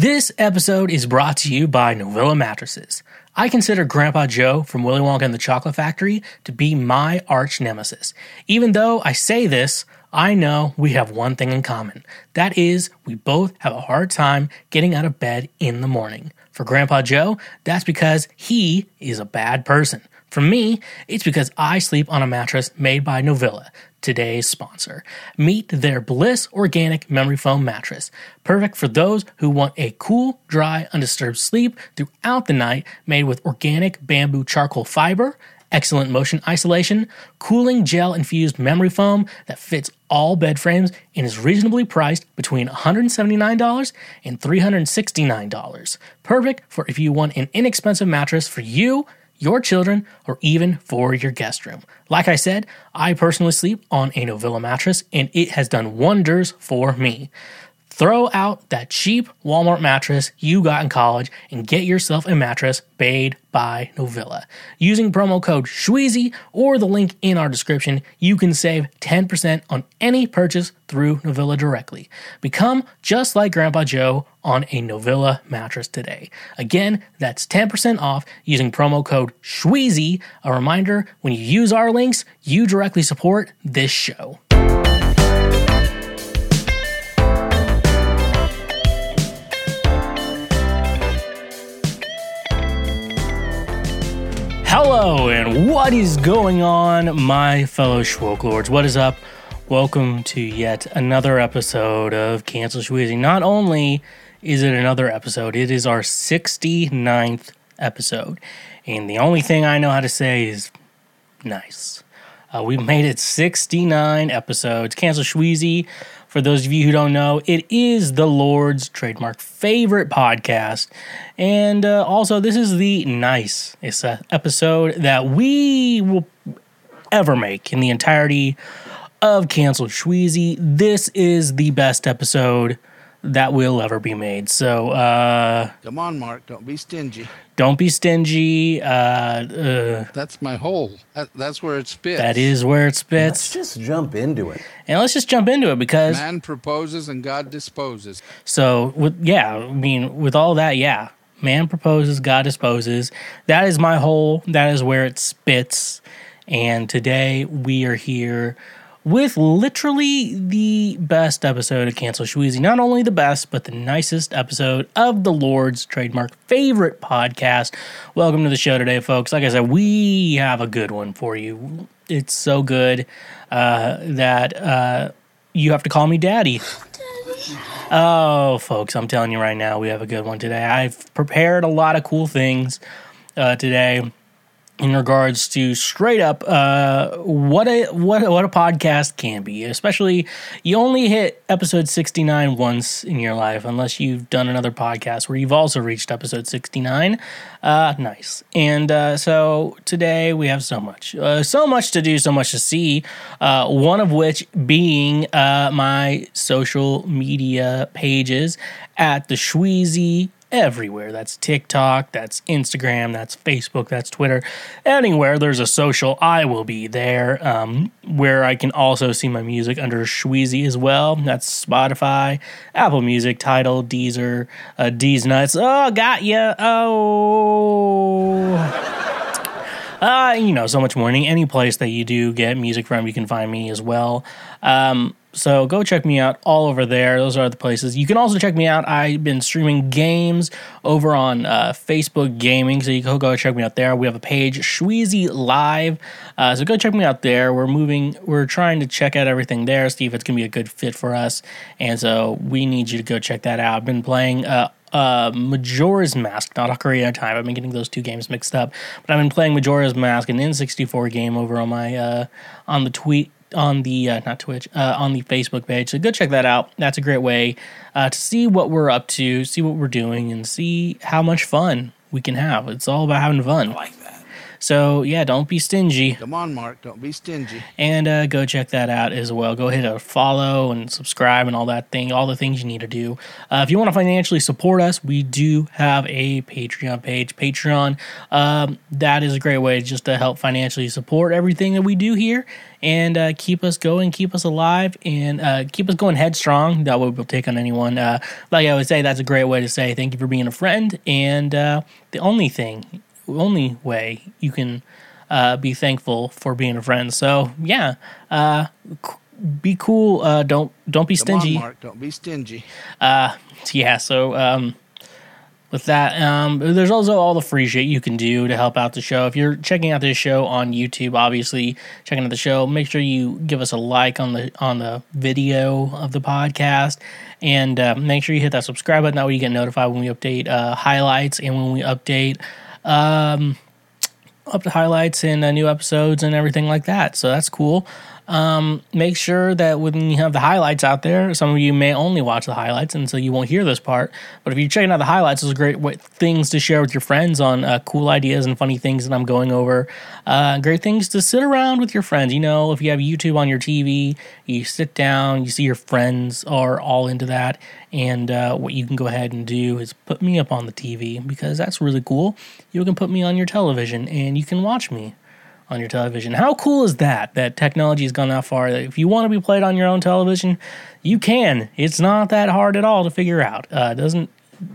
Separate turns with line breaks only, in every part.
This episode is brought to you by Novilla Mattresses. I consider Grandpa Joe from Willy Wonka and the Chocolate Factory to be my arch nemesis. Even though I say this, I know we have one thing in common. That is, we both have a hard time getting out of bed in the morning. For Grandpa Joe, that's because he is a bad person. For me, it's because I sleep on a mattress made by Novilla, today's sponsor. Meet their Bliss Organic Memory Foam Mattress, perfect for those who want a cool, dry, undisturbed sleep throughout the night, made with organic bamboo charcoal fiber, excellent motion isolation, cooling gel infused memory foam that fits all bed frames and is reasonably priced between $179 and $369. Perfect for if you want an inexpensive mattress for you your children, or even for your guest room. Like I said, I personally sleep on a Novilla mattress and it has done wonders for me. Throw out that cheap Walmart mattress you got in college and get yourself a mattress made by Novilla. Using promo code SHWEEZY or the link in our description, you can save 10% on any purchase through Novilla directly. Become just like Grandpa Joe on a Novilla mattress today. Again, that's 10% off using promo code SHWEEZY. A reminder when you use our links, you directly support this show. Hello, and what is going on, my fellow Schwoke Lords? What is up? Welcome to yet another episode of Cancel Schweezy. Not only is it another episode, it is our 69th episode. And the only thing I know how to say is nice. Uh, we've made it 69 episodes. Cancel Schweezy for those of you who don't know, it is the Lord's trademark favorite podcast. And uh, also, this is the nicest episode that we will ever make in the entirety of Cancel Schweezy. This is the best episode that will ever be made. So, uh,
come on, Mark, don't be stingy.
Don't be stingy. Uh, uh,
that's my hole. That, that's where it spits.
That is where it spits.
Let's just jump into it.
And let's just jump into it because
man proposes and God disposes.
So, with yeah, I mean, with all that, yeah, man proposes, God disposes. That is my hole. That is where it spits. And today we are here with literally the best episode of Cancel Schweezy. Not only the best, but the nicest episode of the Lord's trademark favorite podcast. Welcome to the show today, folks. Like I said, we have a good one for you. It's so good uh, that uh, you have to call me daddy. Oh, folks, I'm telling you right now, we have a good one today. I've prepared a lot of cool things uh, today in regards to straight up uh, what a what what a podcast can be. Especially, you only hit episode sixty nine once in your life, unless you've done another podcast where you've also reached episode sixty nine. Uh, nice. And uh, so today we have so much, uh, so much to do, so much to see. Uh, one of which being uh, my social media pages at the Schweezy everywhere. That's TikTok, that's Instagram, that's Facebook, that's Twitter. Anywhere there's a social, I will be there. Um, where I can also see my music under Schweezy as well. That's Spotify, Apple Music, Tidal, Deezer, uh, D's Nuts. Oh, got ya. Oh. Uh, you know, so much morning. Any place that you do get music from, you can find me as well. Um, so go check me out all over there. Those are the places. You can also check me out. I've been streaming games over on uh, Facebook Gaming, so you can go check me out there. We have a page, Schweezy Live. Uh, so go check me out there. We're moving. We're trying to check out everything there, see if it's gonna be a good fit for us. And so we need you to go check that out. I've been playing. Uh, uh, Majora's Mask, not Ocarina of Time. I've been getting those two games mixed up, but I've been playing Majora's Mask, an N64 game over on my uh, on the tweet on the uh, not Twitch uh, on the Facebook page. So go check that out. That's a great way uh, to see what we're up to, see what we're doing, and see how much fun we can have. It's all about having fun.
I like that.
So yeah, don't be stingy
Come on, Mark. Don't be stingy.
and uh, go check that out as well. Go hit a follow and subscribe and all that thing, all the things you need to do. Uh, if you want to financially support us, we do have a Patreon page. Patreon, um, that is a great way just to help financially support everything that we do here and uh, keep us going, keep us alive, and uh, keep us going headstrong. That way we'll take on anyone. Uh, like I always say, that's a great way to say thank you for being a friend. And uh, the only thing, only way you can uh, be thankful for being a friend. So yeah, uh, c- be cool. Uh, don't don't be stingy.
on, Mark. Don't be stingy.
Uh, yeah. So um, with that, um, there's also all the free shit you can do to help out the show. If you're checking out this show on YouTube, obviously checking out the show, make sure you give us a like on the on the video of the podcast, and uh, make sure you hit that subscribe button. That way you get notified when we update uh, highlights and when we update. Um, up to highlights and uh, new episodes and everything like that. So that's cool. Um, make sure that when you have the highlights out there, some of you may only watch the highlights, and so you won't hear this part. But if you're checking out the highlights, it's great things to share with your friends on uh, cool ideas and funny things that I'm going over. Uh, great things to sit around with your friends. You know, if you have YouTube on your TV, you sit down, you see your friends are all into that, and uh, what you can go ahead and do is put me up on the TV because that's really cool. You can put me on your television and you can watch me on your television. How cool is that? That technology has gone that far. That if you want to be played on your own television, you can. It's not that hard at all to figure out. Uh, doesn't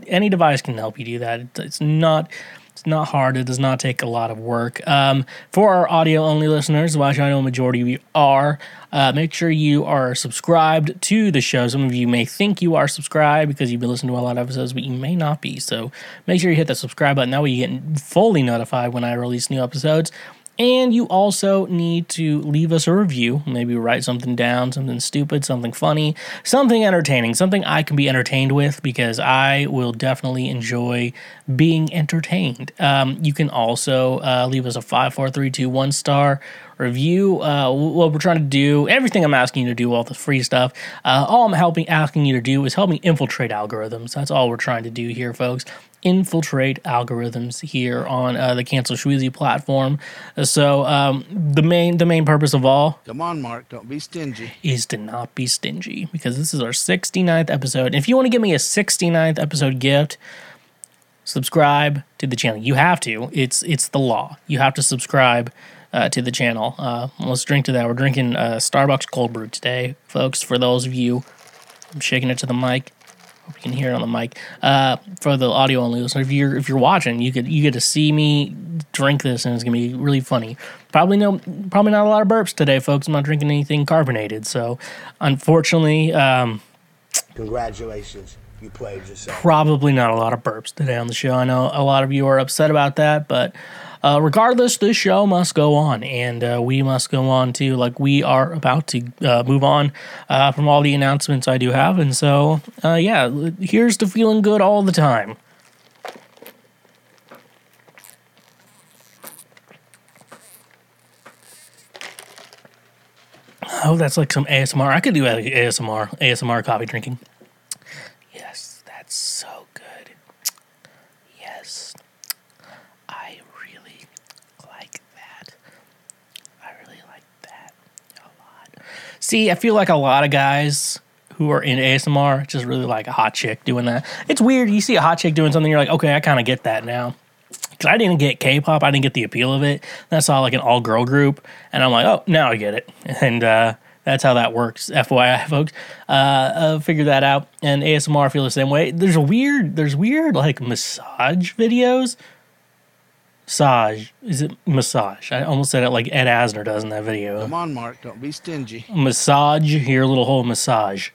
any device can help you do that. It, it's not. It's not hard. It does not take a lot of work. Um, for our audio only listeners, which I know a majority of you are, uh, make sure you are subscribed to the show. Some of you may think you are subscribed because you've been listening to a lot of episodes, but you may not be. So make sure you hit that subscribe button. That way you get fully notified when I release new episodes. And you also need to leave us a review. Maybe write something down, something stupid, something funny, something entertaining, something I can be entertained with because I will definitely enjoy being entertained. Um, you can also uh, leave us a five, four, three, two, one star review. Uh, what we're trying to do, everything I'm asking you to do, all the free stuff, uh, all I'm helping asking you to do is help me infiltrate algorithms. That's all we're trying to do here, folks infiltrate algorithms here on uh, the Cancel Shweezy platform. So um, the main the main purpose of all
Come on, Mark. Don't be stingy.
is to not be stingy because this is our 69th episode. And if you want to give me a 69th episode gift, subscribe to the channel. You have to. It's it's the law. You have to subscribe uh, to the channel. Uh, let's drink to that. We're drinking uh, Starbucks cold brew today, folks. For those of you, I'm shaking it to the mic. Hope you can hear it on the mic. Uh, for the audio only listener, if you're if you're watching, you could you get to see me drink this, and it's gonna be really funny. Probably no, probably not a lot of burps today, folks. I'm not drinking anything carbonated, so unfortunately, um,
Congratulations, you played yourself.
probably not a lot of burps today on the show. I know a lot of you are upset about that, but uh, regardless, this show must go on, and uh, we must go on too. Like we are about to uh, move on uh, from all the announcements I do have, and so uh, yeah, here's to feeling good all the time. Oh, that's like some ASMR. I could do ASMR, ASMR coffee drinking. Yes, that's so good. Yes, I really like that. I really like that a lot. See, I feel like a lot of guys who are in ASMR just really like a hot chick doing that. It's weird. You see a hot chick doing something, you're like, okay, I kind of get that now. Because I didn't get K-pop, I didn't get the appeal of it. Then I saw like an all-girl group, and I'm like, oh, now I get it. And uh, that's how that works. FYI, folks, uh, uh, figure that out. And ASMR feel the same way. There's a weird, there's weird like massage videos. Massage is it massage? I almost said it like Ed Asner does in that video.
Come on, Mark. Don't be stingy.
Massage your little hole. Massage,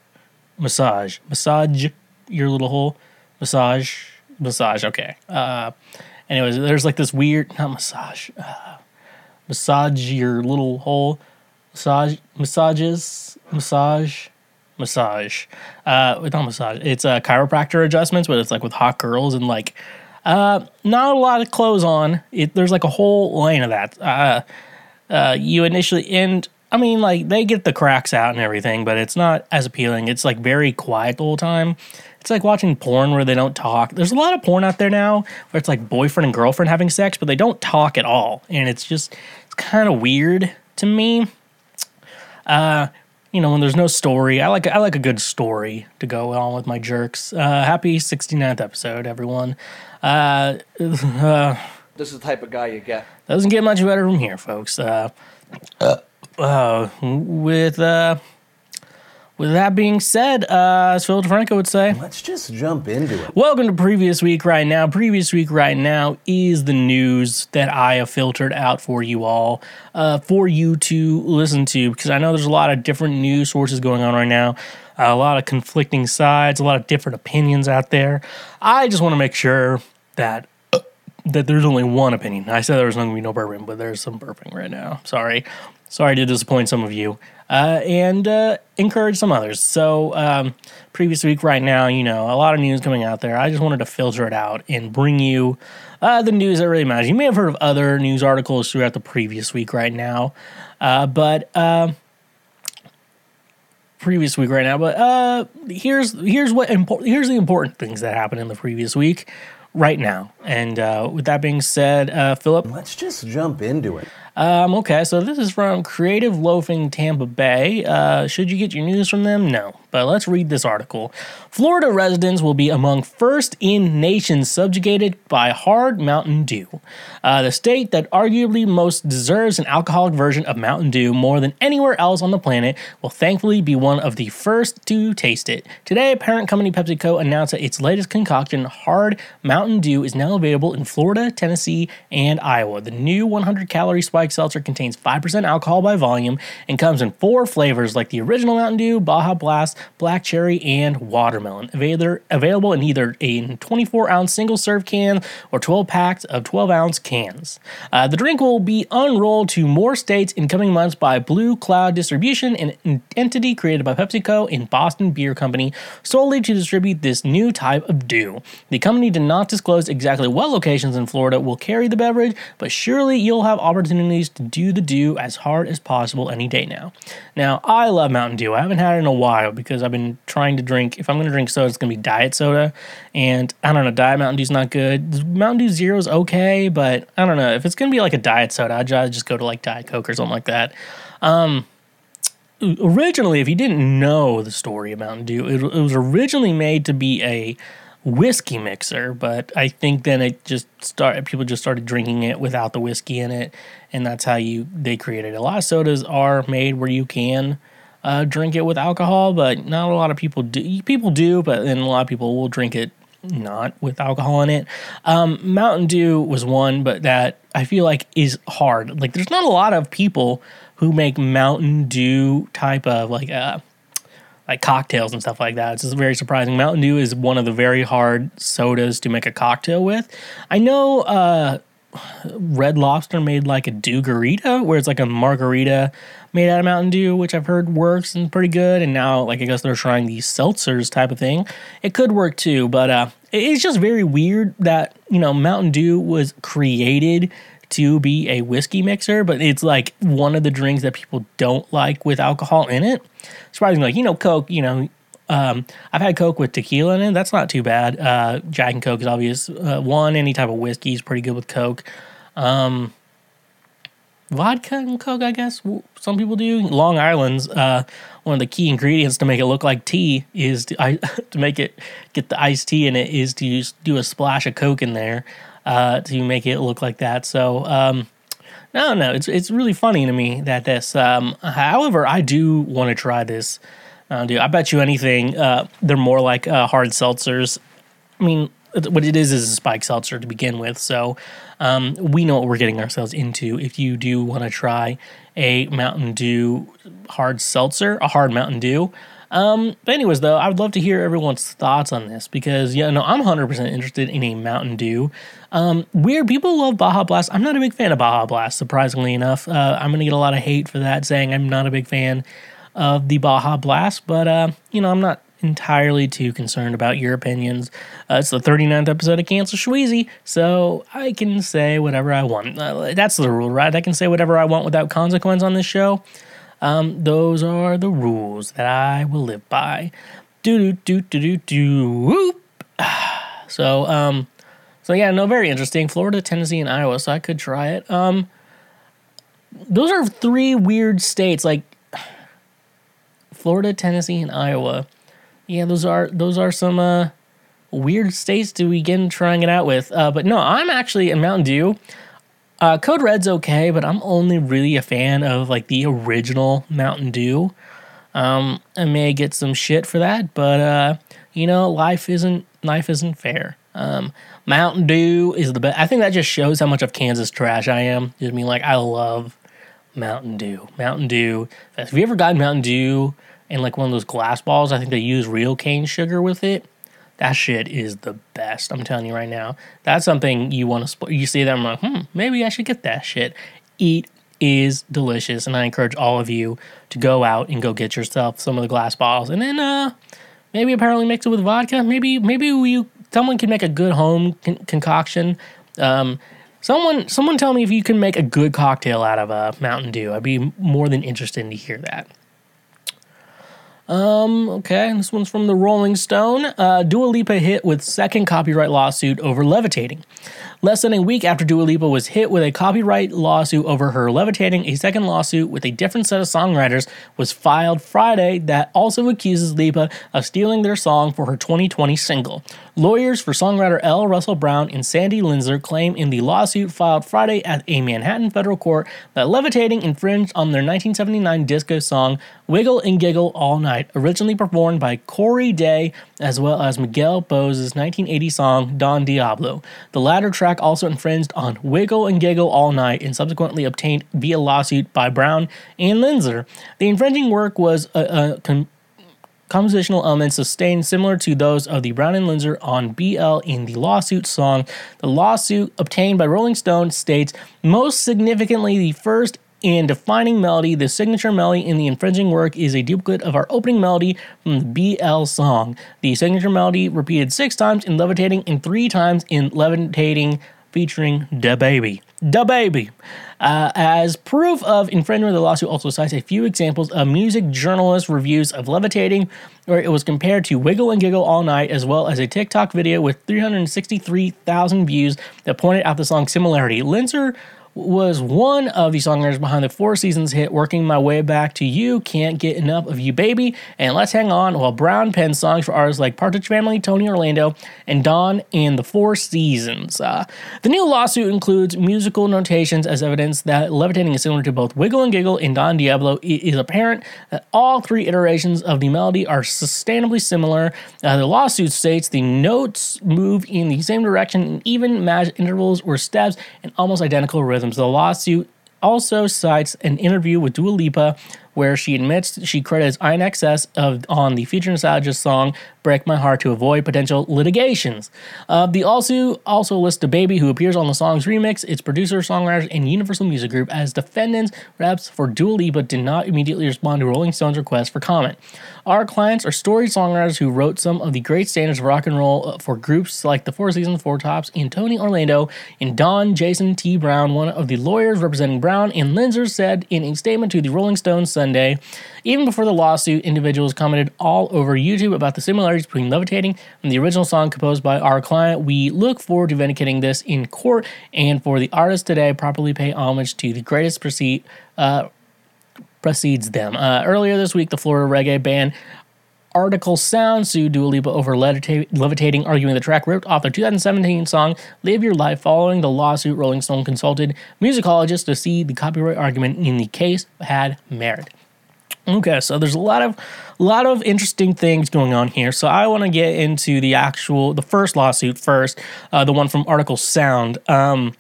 massage, massage your little hole. Massage, massage. Okay. Uh, anyways, there's like this weird not massage. Uh, massage your little hole. Massage massages massage massage. Uh, not massage. It's uh, chiropractor adjustments, but it's like with hot girls and like uh, not a lot of clothes on. It there's like a whole lane of that. Uh, uh, you initially and I mean like they get the cracks out and everything, but it's not as appealing. It's like very quiet the whole time. it's like watching porn where they don't talk. There's a lot of porn out there now where it's like boyfriend and girlfriend having sex, but they don't talk at all, and it's just it's kind of weird to me. Uh, you know, when there's no story, I like I like a good story to go on with my jerks. Uh, happy 69th episode, everyone. Uh, uh,
This is the type of guy you get.
doesn't get much better from here, folks. Uh, uh, with uh, with that being said, uh, as Phil DeFranco would say,
Let's just jump into it.
welcome to previous week right now. Previous week right now is the news that I have filtered out for you all, uh, for you to listen to, because I know there's a lot of different news sources going on right now. a lot of conflicting sides, a lot of different opinions out there. I just want to make sure that that there's only one opinion. I said there was going to be no burping, but there's some burping right now. Sorry. Sorry to disappoint some of you uh, and uh, encourage some others. So, um, previous week, right now, you know, a lot of news coming out there. I just wanted to filter it out and bring you uh, the news that really matters. You may have heard of other news articles throughout the previous week, right now, uh, but. um previous week right now but uh here's here's what impor- here's the important things that happened in the previous week right now and uh with that being said philip
Let's just jump into it.
Um, okay, so this is from Creative Loafing Tampa Bay. Uh, should you get your news from them? No. But let's read this article. Florida residents will be among first in nation subjugated by hard Mountain Dew. Uh, the state that arguably most deserves an alcoholic version of Mountain Dew more than anywhere else on the planet will thankfully be one of the first to taste it. Today, parent company PepsiCo announced that its latest concoction, Hard Mountain Dew, is now available in Florida, Tennessee, and Iowa. The new 100 calorie spike seltzer contains 5% alcohol by volume and comes in four flavors like the original Mountain Dew, Baja Blast, Black Cherry, and Watermelon. Available, in either a 24 ounce single serve can or 12 packs of 12 ounce cans. Uh, the drink will be unrolled to more states in coming months by Blue Cloud Distribution, an entity created by PepsiCo and Boston Beer Company solely to distribute this new type of dew. The company did not disclose exactly what locations in Florida will carry the beverage, but surely you'll have opportunities to do the dew as hard as possible any day now. Now, I love Mountain Dew. I haven't had it in a while because I've been trying to drink, if I'm going to drink soda, it's going to be diet soda. And I don't know, Diet Mountain Dew's not good. Mountain Dew Zero is okay, but I don't know. If it's going to be like a diet soda, I'd just go to like Diet Coke or something like that. Um, originally, if you didn't know the story of Mountain Dew, it, it was originally made to be a whiskey mixer, but I think then it just started. People just started drinking it without the whiskey in it, and that's how you they created. A lot of sodas are made where you can uh, drink it with alcohol, but not a lot of people do. People do, but then a lot of people will drink it not with alcohol in it. Um, Mountain Dew was one, but that I feel like is hard. Like, there's not a lot of people who make Mountain Dew type of like uh like cocktails and stuff like that. It's just very surprising. Mountain Dew is one of the very hard sodas to make a cocktail with. I know uh Red Lobster made like a Dew Garita, where it's like a margarita made out of Mountain Dew, which I've heard works and pretty good. And now, like I guess they're trying these seltzers type of thing. It could work too, but uh, it's just very weird that you know Mountain Dew was created to be a whiskey mixer, but it's like one of the drinks that people don't like with alcohol in it. Surprisingly, like you know, Coke, you know. Um, I've had Coke with tequila in it. That's not too bad. Uh, Jack and Coke is obvious. Uh, one, any type of whiskey is pretty good with Coke. Um, vodka and Coke, I guess some people do. Long Island's uh, one of the key ingredients to make it look like tea is to, I, to make it get the iced tea in it is to use, do a splash of Coke in there uh, to make it look like that. So um, no, no, it's it's really funny to me that this. Um, however, I do want to try this. Uh, dude, I bet you anything, uh, they're more like uh, hard seltzers. I mean, what it is is a spike seltzer to begin with. So um, we know what we're getting ourselves into. If you do want to try a Mountain Dew hard seltzer, a hard Mountain Dew. Um, but anyways, though, I would love to hear everyone's thoughts on this because yeah, no, I'm 100% interested in a Mountain Dew. Um, weird people love Baja Blast. I'm not a big fan of Baja Blast, surprisingly enough. Uh, I'm gonna get a lot of hate for that, saying I'm not a big fan of the Baja Blast, but uh, you know, I'm not entirely too concerned about your opinions. Uh, it's the 39th episode of Cancel Schweezy, so I can say whatever I want. Uh, that's the rule, right? I can say whatever I want without consequence on this show. Um, those are the rules that I will live by. Do do do do do do whoop. So um, so yeah, no, very interesting. Florida, Tennessee, and Iowa. So I could try it. Um, those are three weird states, like Florida, Tennessee, and Iowa. Yeah, those are those are some uh, weird states to begin trying it out with. Uh, but no, I'm actually a Mountain Dew. Uh, Code Red's okay, but I'm only really a fan of like the original Mountain Dew. Um, I may get some shit for that, but uh, you know, life isn't life isn't fair. Um, Mountain Dew is the best. I think that just shows how much of Kansas trash I am. Just mean like I love Mountain Dew. Mountain Dew. Have you ever gotten Mountain Dew in like one of those glass balls? I think they use real cane sugar with it. That shit is the best. I'm telling you right now. That's something you want to. You see that I'm like, hmm, maybe I should get that shit. Eat is delicious, and I encourage all of you to go out and go get yourself some of the glass balls, and then uh, maybe apparently mix it with vodka. Maybe maybe you someone can make a good home con- concoction. Um, someone someone tell me if you can make a good cocktail out of a Mountain Dew. I'd be more than interested to hear that. Um, okay, this one's from the Rolling Stone. Uh, Dua Lipa hit with second copyright lawsuit over levitating. Less than a week after Dua Lipa was hit with a copyright lawsuit over her levitating, a second lawsuit with a different set of songwriters was filed Friday that also accuses Lipa of stealing their song for her 2020 single. Lawyers for songwriter L. Russell Brown and Sandy Linzer claim in the lawsuit filed Friday at a Manhattan federal court that levitating infringed on their 1979 disco song Wiggle and Giggle All Night, originally performed by Cory Daye as well as Miguel Bose's 1980 song Don Diablo. The latter track also infringed on Wiggle and Giggle All Night and subsequently obtained via lawsuit by Brown and Linzer. The infringing work was a, a com- compositional elements sustained similar to those of the Brown and Linzer on BL in the lawsuit song. The lawsuit obtained by Rolling Stone states most significantly the first and defining melody, the signature melody in the infringing work is a duplicate of our opening melody from the BL song. The signature melody repeated six times in Levitating and three times in Levitating featuring Da Baby. Da Baby. Uh, as proof of infringement, the lawsuit also cites a few examples of music journalist reviews of Levitating, where it was compared to Wiggle and Giggle All Night, as well as a TikTok video with 363,000 views that pointed out the song's similarity. Linzer was one of the songwriters behind the Four Seasons hit Working My Way Back to You, Can't Get Enough of You Baby, and Let's Hang On, while Brown penned songs for artists like Partridge Family, Tony Orlando, and Dawn and the Four Seasons. Uh, the new lawsuit includes musical notations as evidence that levitating is similar to both Wiggle and Giggle and Don Diablo. It is apparent that all three iterations of the melody are sustainably similar. Uh, the lawsuit states the notes move in the same direction in even matched intervals or steps and almost identical rhythms. The lawsuit also cites an interview with Dua Lipa where she admits she credits INXS of, on the Future Nostalgia song Break My Heart to avoid potential litigations. Uh, the also also lists the baby who appears on the song's remix, its producer, songwriters, and Universal Music Group as defendants. Reps for Dua Lipa did not immediately respond to Rolling Stone's request for comment. Our clients are storied songwriters who wrote some of the great standards of rock and roll uh, for groups like the Four Seasons, Four Tops, and Tony Orlando, and Dawn Jason T. Brown, one of the lawyers representing Brown and Linzer, said in a statement to the Rolling Stone Sunday. Even before the lawsuit, individuals commented all over YouTube about the similarities between Levitating and the original song composed by our client. We look forward to vindicating this in court and for the artists today properly pay homage to the greatest proceed, uh, precedes them. Uh, earlier this week, the Florida reggae band Artikal Sound sued Dua Lipa over levitating, arguing the track ripped off their 2017 song "Live Your Life." Following the lawsuit, Rolling Stone consulted musicologists to see the copyright argument in the case had merit. Okay, so there's a lot of a lot of interesting things going on here. So I want to get into the actual the first lawsuit first, uh, the one from Artikal Sound. Um,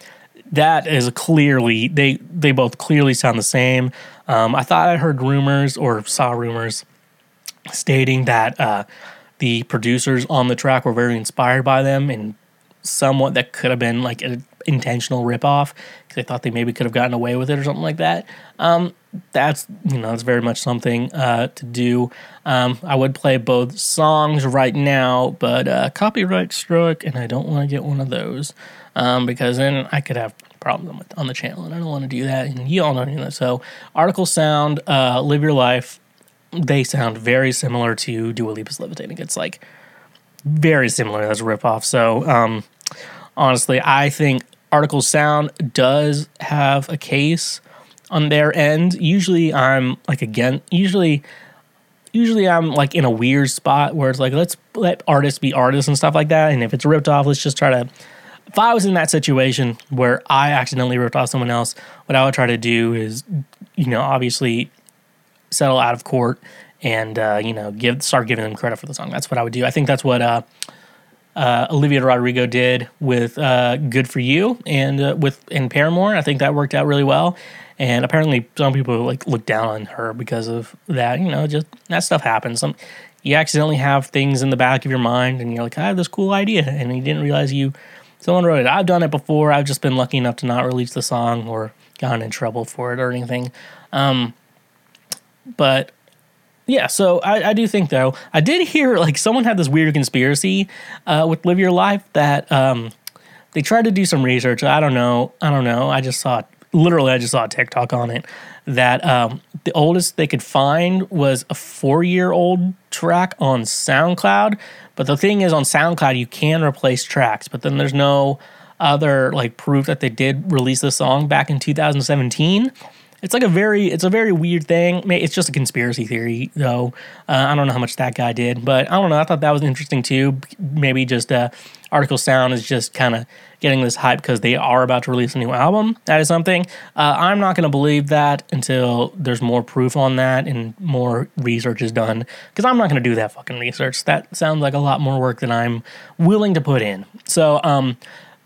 that is clearly they they both clearly sound the same. Um, I thought I heard rumors or saw rumors stating that uh, the producers on the track were very inspired by them and somewhat that could have been like an intentional ripoff because they thought they maybe could have gotten away with it or something like that. Um, that's you know it's very much something uh, to do. Um, I would play both songs right now, but uh, copyright struck, and I don't want to get one of those um, because then I could have problems on the channel, and I don't want to do that. And you all know that. So, Artikal Sound, uh, "Live Your Life." they sound very similar to Dua Lipa's Levitating. It's like very similar as a ripoff. So um, honestly, I think Artikal Sound does have a case on their end. Usually, I'm like again. Usually, usually I'm like in a weird spot where it's like let's let artists be artists and stuff like that. And if it's ripped off, let's just try to. If I was in that situation where I accidentally ripped off someone else, what I would try to do is, you know, obviously settle out of court and uh, you know give start giving them credit for the song. That's what I would do. I think that's what uh, uh, Olivia Rodrigo did with uh, "Good for You" and uh, with in Paramore. I think that worked out really well. And apparently, some people like look down on her because of that. You know, just that stuff happens. Some you accidentally have things in the back of your mind, and you're like, I have this cool idea, and you didn't realize you someone wrote it. I've done it before. I've just been lucky enough to not release the song or gotten in trouble for it or anything. Um, but yeah, so I, I, do think though I did hear like someone had this weird conspiracy uh, with Live Your Life that um, they tried to do some research. I don't know. I don't know. I just saw literally I just saw a TikTok on it that um, the oldest they could find was a four year old track on SoundCloud. But the thing is, on SoundCloud you can replace tracks, but then there's no other like proof that they did release the song back in 2017 it's like a very it's a very weird thing. It's just a conspiracy theory, though. Uh, I don't know how much that guy did, but I don't know. I thought that was interesting too. Maybe just uh, Artikal Sound is just kind of getting this hype because they are about to release a new album. That is something. Uh, I'm not going to believe that until there's more proof on that and more research is done. Because I'm not going to do that fucking research. That sounds like a lot more work than I'm willing to put in. So, um,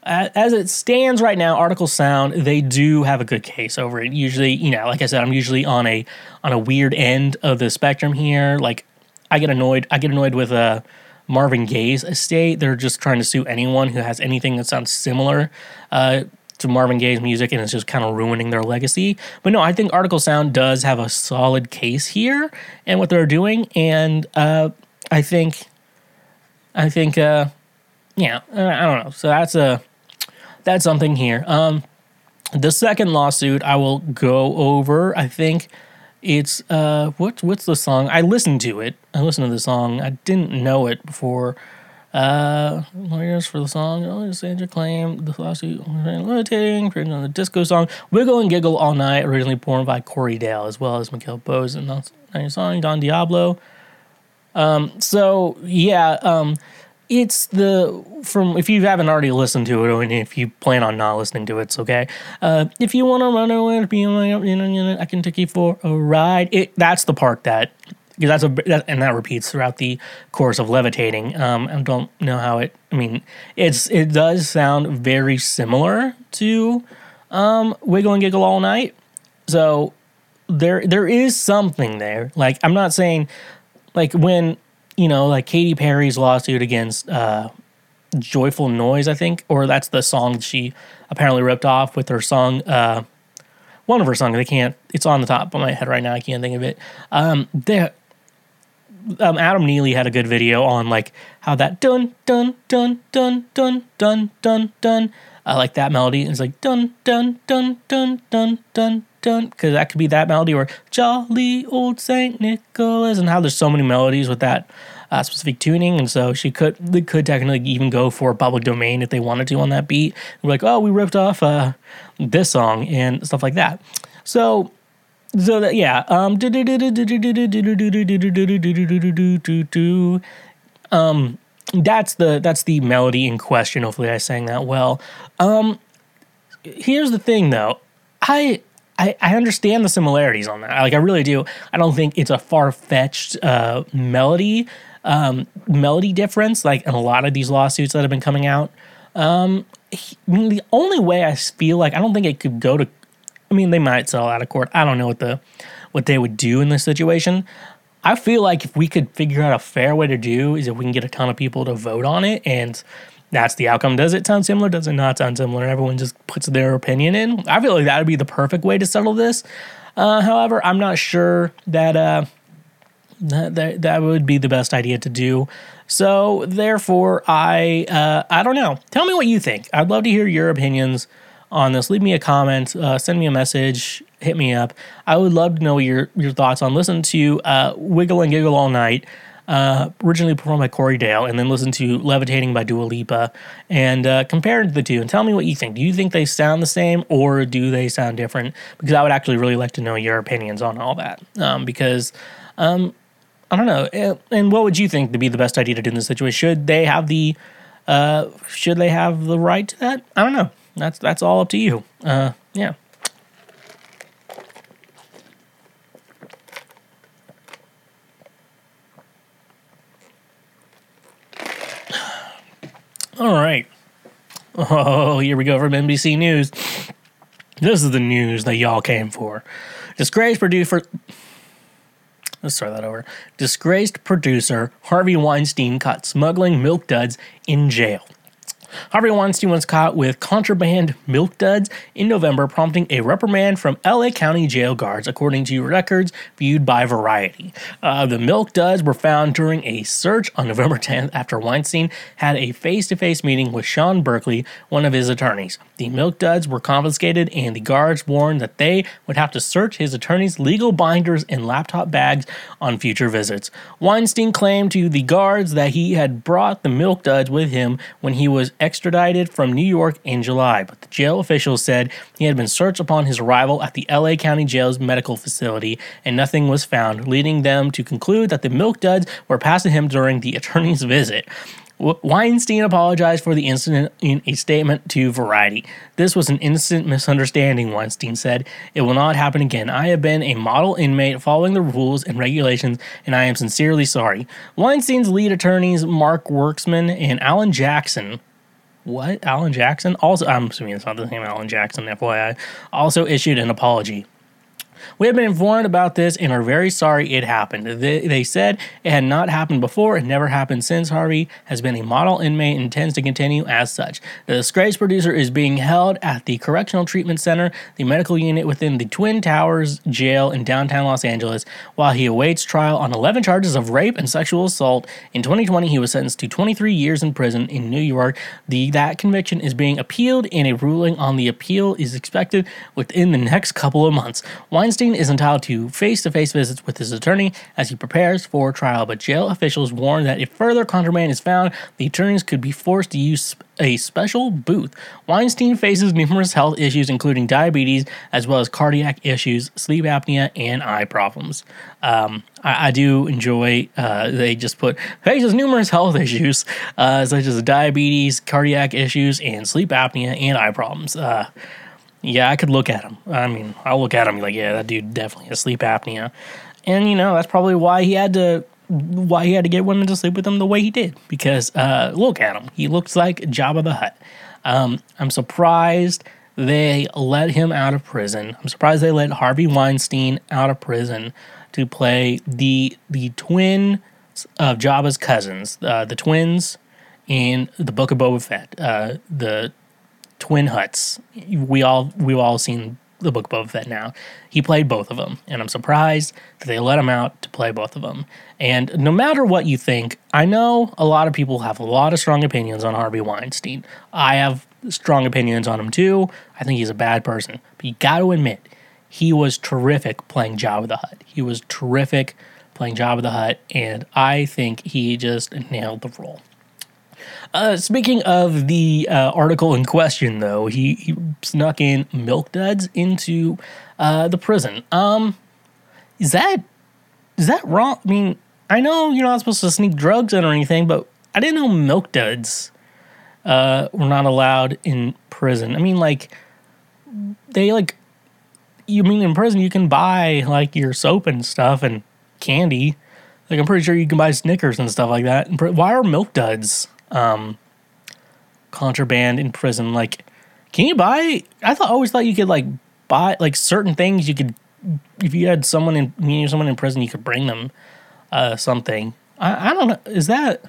as it stands right now, Artikal Sound they do have a good case over it. Usually, you know, like I said, I'm usually on a on a weird end of the spectrum here. Like I get annoyed. I get annoyed with uh, Marvin Gaye's estate. They're just trying to sue anyone who has anything that sounds similar. Uh, to Marvin Gaye's music and it's just kind of ruining their legacy. But no, I think Artikal Sound does have a solid case here and what they're doing. And uh, I think, I think, uh, yeah, I don't know. So that's a that's something here. Um, the second lawsuit I will go over. I think it's uh, what what's the song? I listened to it. I listened to the song. I didn't know it before. Uh, lawyers for the song. Oh, Sandra claim the lawsuit levitating on the disco song "Wiggle and Giggle All Night," originally performed by Corey Dale, as well as Miguel Bose and song Don Diablo. Um, so yeah, um, it's the from if you haven't already listened to it and if you plan on not listening to it it's okay. Uh, if you want to run away you know, i can take you for a ride. It that's the part that because that's a that, and that repeats throughout the course of levitating. Um i don't know how it i mean it's it does sound very similar to um wiggle and giggle all night. So there there is something there. Like i'm not saying like when you know, like Katy Perry's lawsuit against uh, Joyful Noise, I think, or that's the song she apparently ripped off with her song. Uh, one of her songs, I can't. It's on the top of my head right now. I can't think of it. Um, there, um, Adam Neely had a good video on like how that dun dun dun dun dun dun dun dun. I like that melody. It's like dun dun dun dun dun dun dun because that could be that melody or jolly old Saint Nicholas and how there's so many melodies with that uh, specific tuning and so she could they could technically even go for public domain if they wanted to on that beat. We're like, oh, we ripped off uh, this song and stuff like that. So so that yeah um um that's the that's the melody in question hopefully i sang that well um here's the thing though i I, I understand the similarities on that. Like I really do. I don't think it's a far fetched uh, melody um, melody difference. Like in a lot of these lawsuits that have been coming out. Um, he, I mean, the only way I feel like I don't think it could go to. I mean, they might settle out of court. I don't know what the what they would do in this situation. I feel like if we could figure out a fair way to do is if we can get a ton of people to vote on it and that's the outcome. Does it sound similar? Does it not sound similar? Everyone just puts their opinion in. I feel like that would be the perfect way to settle this. Uh, however, I'm not sure that, uh, that, that that would be the best idea to do. So therefore, I uh, I don't know. Tell me what you think. I'd love to hear your opinions on this, leave me a comment, uh, send me a message, hit me up. I would love to know your your thoughts on listen to uh, Wiggle and Giggle All Night. Uh, originally performed by Corey Dale, and then listen to Levitating by Dua Lipa, and uh, compare the two, and tell me what you think. Do you think they sound the same, or do they sound different? Because I would actually really like to know your opinions on all that. Um, because um, I don't know. And what would you think to be the best idea to do in this situation? Should they have the uh, should they have the right to that? I don't know. That's that's all up to you. Uh, yeah. All right. Oh, here we go from NBC News. This is the news that y'all came for. Disgraced producer. Let's start that over. Disgraced producer Harvey Weinstein caught smuggling milk duds in jail. Harvey Weinstein was caught with contraband milk duds in November, prompting a reprimand from LA County jail guards, according to records viewed by Variety. Uh, the milk duds were found during a search on November 10th after Weinstein had a face to face meeting with Sean Berkley, one of his attorneys. The milk duds were confiscated, and the guards warned that they would have to search his attorney's legal binders and laptop bags on future visits. Weinstein claimed to the guards that he had brought the milk duds with him when he was extradited from New York in July, but the jail officials said he had been searched upon his arrival at the LA County Jail's medical facility and nothing was found, leading them to conclude that the milk duds were passed to him during the attorney's visit. Weinstein apologized for the incident in a statement to Variety. This was an innocent misunderstanding, Weinstein said. It will not happen again. I have been a model inmate following the rules and regulations, and I am sincerely sorry. Weinstein's lead attorneys, Mark Werksman and Alan Jackson, what? Alan Jackson? Also, I'm assuming it's not the same Alan Jackson, FYI, also issued an apology. We have been informed about this and are very sorry it happened. They, they said it had not happened before and never happened since Harvey has been a model inmate and intends to continue as such. The disgraced producer is being held at the Correctional Treatment Center, the medical unit within the Twin Towers jail in downtown Los Angeles, while he awaits trial on 11 charges of rape and sexual assault. In 2020, he was sentenced to 23 years in prison in New York. The that conviction is being appealed, and a ruling on the appeal is expected within the next couple of months. Weinstein Weinstein is entitled to face to face visits with his attorney as he prepares for trial, but jail officials warn that if further contraband is found, the attorneys could be forced to use a special booth. Weinstein faces numerous health issues, including diabetes, as well as cardiac issues, sleep apnea, and eye problems. Um, I, I, do enjoy, uh, they just put faces numerous health issues, uh, such as diabetes, cardiac issues, and sleep apnea and eye problems. Uh, yeah, I could look at him. I mean, I'll look at him like, yeah, that dude definitely has sleep apnea, and you know that's probably why he had to why he had to get women to sleep with him the way he did because uh, look at him, he looks like Jabba the Hutt. Um, I'm surprised they let him out of prison. I'm surprised they let Harvey Weinstein out of prison to play the the twin of Jabba's cousins, uh, the twins in the Book of Boba Fett, uh, the Twin Hutts. We all we've all seen the book Boba Fett now. He played both of them, and I'm surprised that they let him out to play both of them. And no matter what you think, I know a lot of people have a lot of strong opinions on Harvey Weinstein. I have strong opinions on him too. I think he's a bad person, but you got to admit he was terrific playing Jabba the Hutt. He was terrific playing Jabba the Hutt, and I think he just nailed the role. Uh, speaking of the uh, article in question, though, he, he snuck in milk duds into uh, the prison. Um, is that is that wrong? I mean, I know you're not supposed to sneak drugs in or anything, but I didn't know milk duds uh, were not allowed in prison. I mean, like they like you mean in prison you can buy like your soap and stuff and candy. Like I'm pretty sure you can buy Snickers and stuff like that. Why are milk duds um, contraband in prison. Like, can you buy? I thought always thought you could like buy like certain things. You could if you had someone in you someone in prison, you could bring them uh, something. I, I don't know. Is that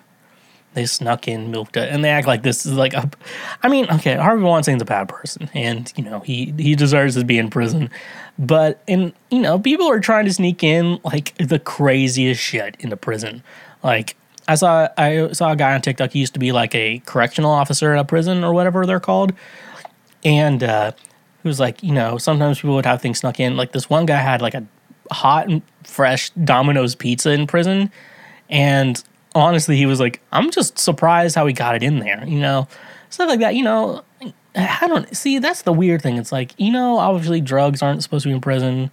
they snuck in milked milk and they act like this is like a. I mean, okay, Harvey Weinstein's a bad person, and you know he he deserves to be in prison. But and you know people are trying to sneak in like the craziest shit into prison. Like I saw I saw a guy on TikTok. He used to be like a correctional officer at a prison or whatever they're called. and uh, he was like, you know, sometimes people would have things snuck in. Like this one guy had like a hot and fresh Domino's pizza in prison, and honestly, he was like, I'm just surprised how he got it in there. You know, stuff like that. You know, I don't see. That's the weird thing. It's like you know, obviously, drugs aren't supposed to be in prison.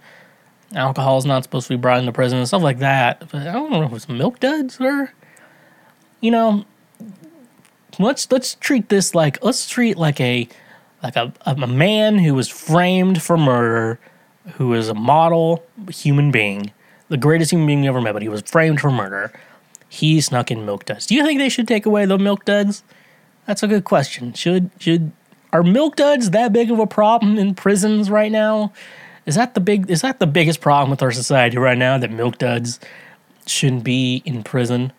Alcohol is not supposed to be brought into prison and stuff like that. But I don't know if it's milk duds or, you know, let's let's treat this like let's treat like a like a, a man who was framed for murder, who is a model human being, the greatest human being you ever met, but he was framed for murder. He snuck in milk duds. Do you think they should take away the milk duds? That's a good question. Should should are milk duds that big of a problem in prisons right now? Is that the big is that the biggest problem with our society right now that milk duds shouldn't be in prison?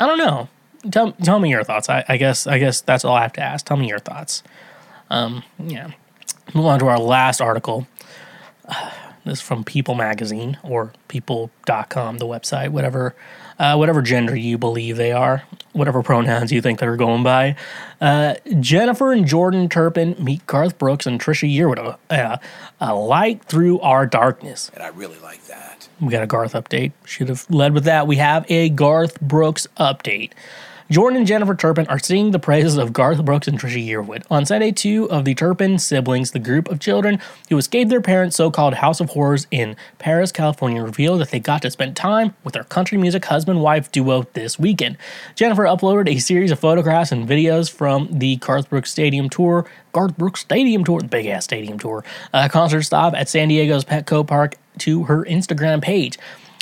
I don't know. Tell tell me your thoughts. I, I guess I guess that's all I have to ask. Tell me your thoughts. Um, yeah. Move on to our last article. Uh, this is from People Magazine or People.com, the website, whatever uh, whatever gender you believe they are, whatever pronouns you think they're going by. Uh, Jennifer and Jordan Turpin meet Garth Brooks and Trisha Yearwood. Uh, a light through our darkness.
And I really like that.
We got a Garth update. Should have led with that. We have a Garth Brooks update. Jordan and Jennifer Turpin are singing the praises of Garth Brooks and Trisha Yearwood. On Sunday, two of the Turpin siblings, the group of children who escaped their parents' so called House of Horrors in Perris, California, revealed that they got to spend time with their country music husband wife duo this weekend. Jennifer uploaded a series of photographs and videos from the Garth Brooks Stadium Tour Garth Brooks Stadium Tour, the big ass stadium tour, a concert stop at San Diego's Petco Park to her Instagram page.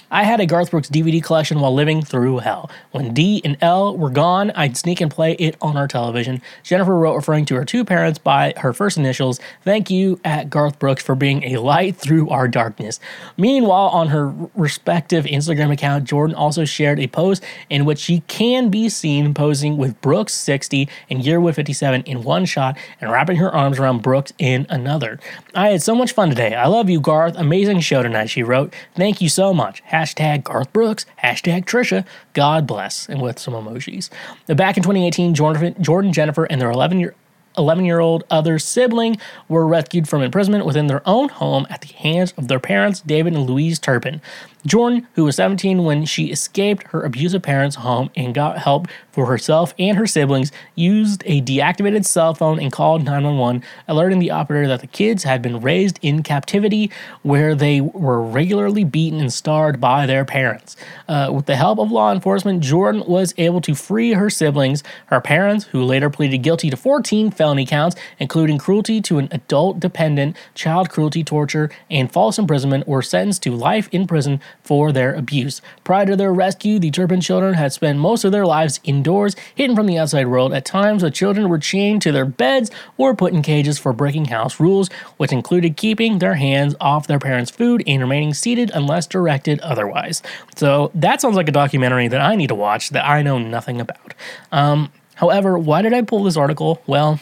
I had a Garth Brooks DVD collection while living through hell. When D and L were gone, I'd sneak and play it on our television. Jennifer wrote, referring to her two parents by her first initials, Thank you at Garth Brooks for being a light through our darkness. Meanwhile, on her respective Instagram account, Jordan also shared a post in which she can be seen posing with Brooks 60 and Yearwood 57 in one shot and wrapping her arms around Brooks in another. I had so much fun today. I love you, Garth. Amazing show tonight, she wrote. Thank you so much hashtag Garth Brooks, hashtag Trisha, God bless, and with some emojis. Back in 2018, Jordan, Jordan Jennifer and their 11 year 11 year old other sibling were rescued from imprisonment within their own home at the hands of their parents, David and Louise Turpin. Jordan, who was 17 when she escaped her abusive parents' home and got help for herself and her siblings, used a deactivated cell phone and called 911, alerting the operator that the kids had been raised in captivity where they were regularly beaten and starved by their parents. Uh, with the help of law enforcement, Jordan was able to free her siblings. Her parents, who later pleaded guilty to 14 felony counts, including cruelty to an adult dependent, child cruelty, torture, and false imprisonment, were sentenced to life in prison for their abuse. Prior to their rescue, the Turpin children had spent most of their lives indoors, hidden from the outside world. At times, the children were chained to their beds or put in cages for breaking house rules, which included keeping their hands off their parents' food and remaining seated unless directed otherwise. So that sounds like a documentary that I need to watch that I know nothing about. Um, however, why did I pull this article? Well,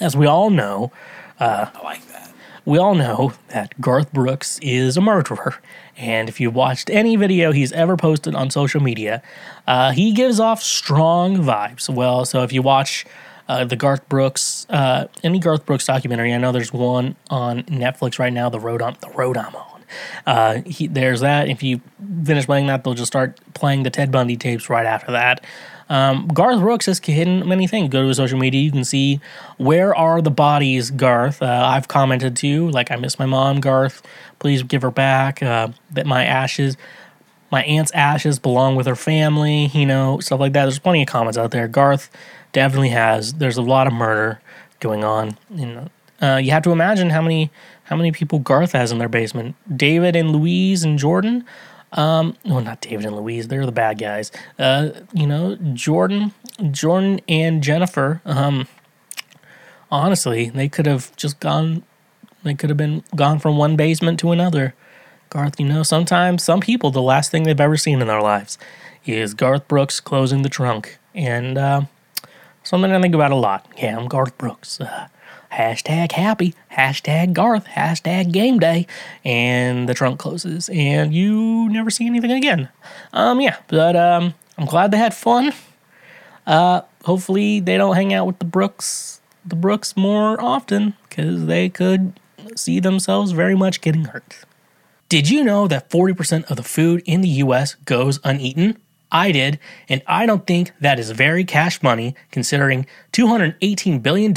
as we all know,
uh, I like that.
We all know that Garth Brooks is a murderer, and if you've watched any video he's ever posted on social media, uh, he gives off strong vibes. Well, so if you watch uh, the Garth Brooks, uh, any Garth Brooks documentary, I know there's one on Netflix right now, the road I'm, the road I'm on. Uh, he, there's that. If you finish playing that, they'll just start playing the Ted Bundy tapes right after that. Um, Garth Brooks has hidden many things. Go to his social media, you can see where are the bodies, Garth. Uh, I've commented too, like I miss my mom, Garth. Please give her back. Uh, that my ashes, my aunt's ashes belong with her family. You know, stuff like that. There's plenty of comments out there. Garth definitely has. There's a lot of murder going on. You know, uh, you have to imagine how many how many people Garth has in their basement. David and Louise and Jordan. Um, well, not David and Louise; they're the bad guys. Uh, you know, Jordan, Jordan and Jennifer. Um, honestly, they could have just gone. They could have been gone from one basement to another. Garth, you know, sometimes some people, the last thing they've ever seen in their lives is Garth Brooks closing the trunk, and uh, something I think about a lot. Yeah, I'm Garth Brooks. Uh, hashtag happy, hashtag Garth, hashtag game day, and the trunk closes, and you never see anything again. Um, yeah, but um, I'm glad they had fun. Uh, hopefully they don't hang out with the Brooks the Brooks more often because they could see themselves very much getting hurt. Did you know that 40% of the food in the US goes uneaten? I did, and I don't think that is very cash money considering $218 billion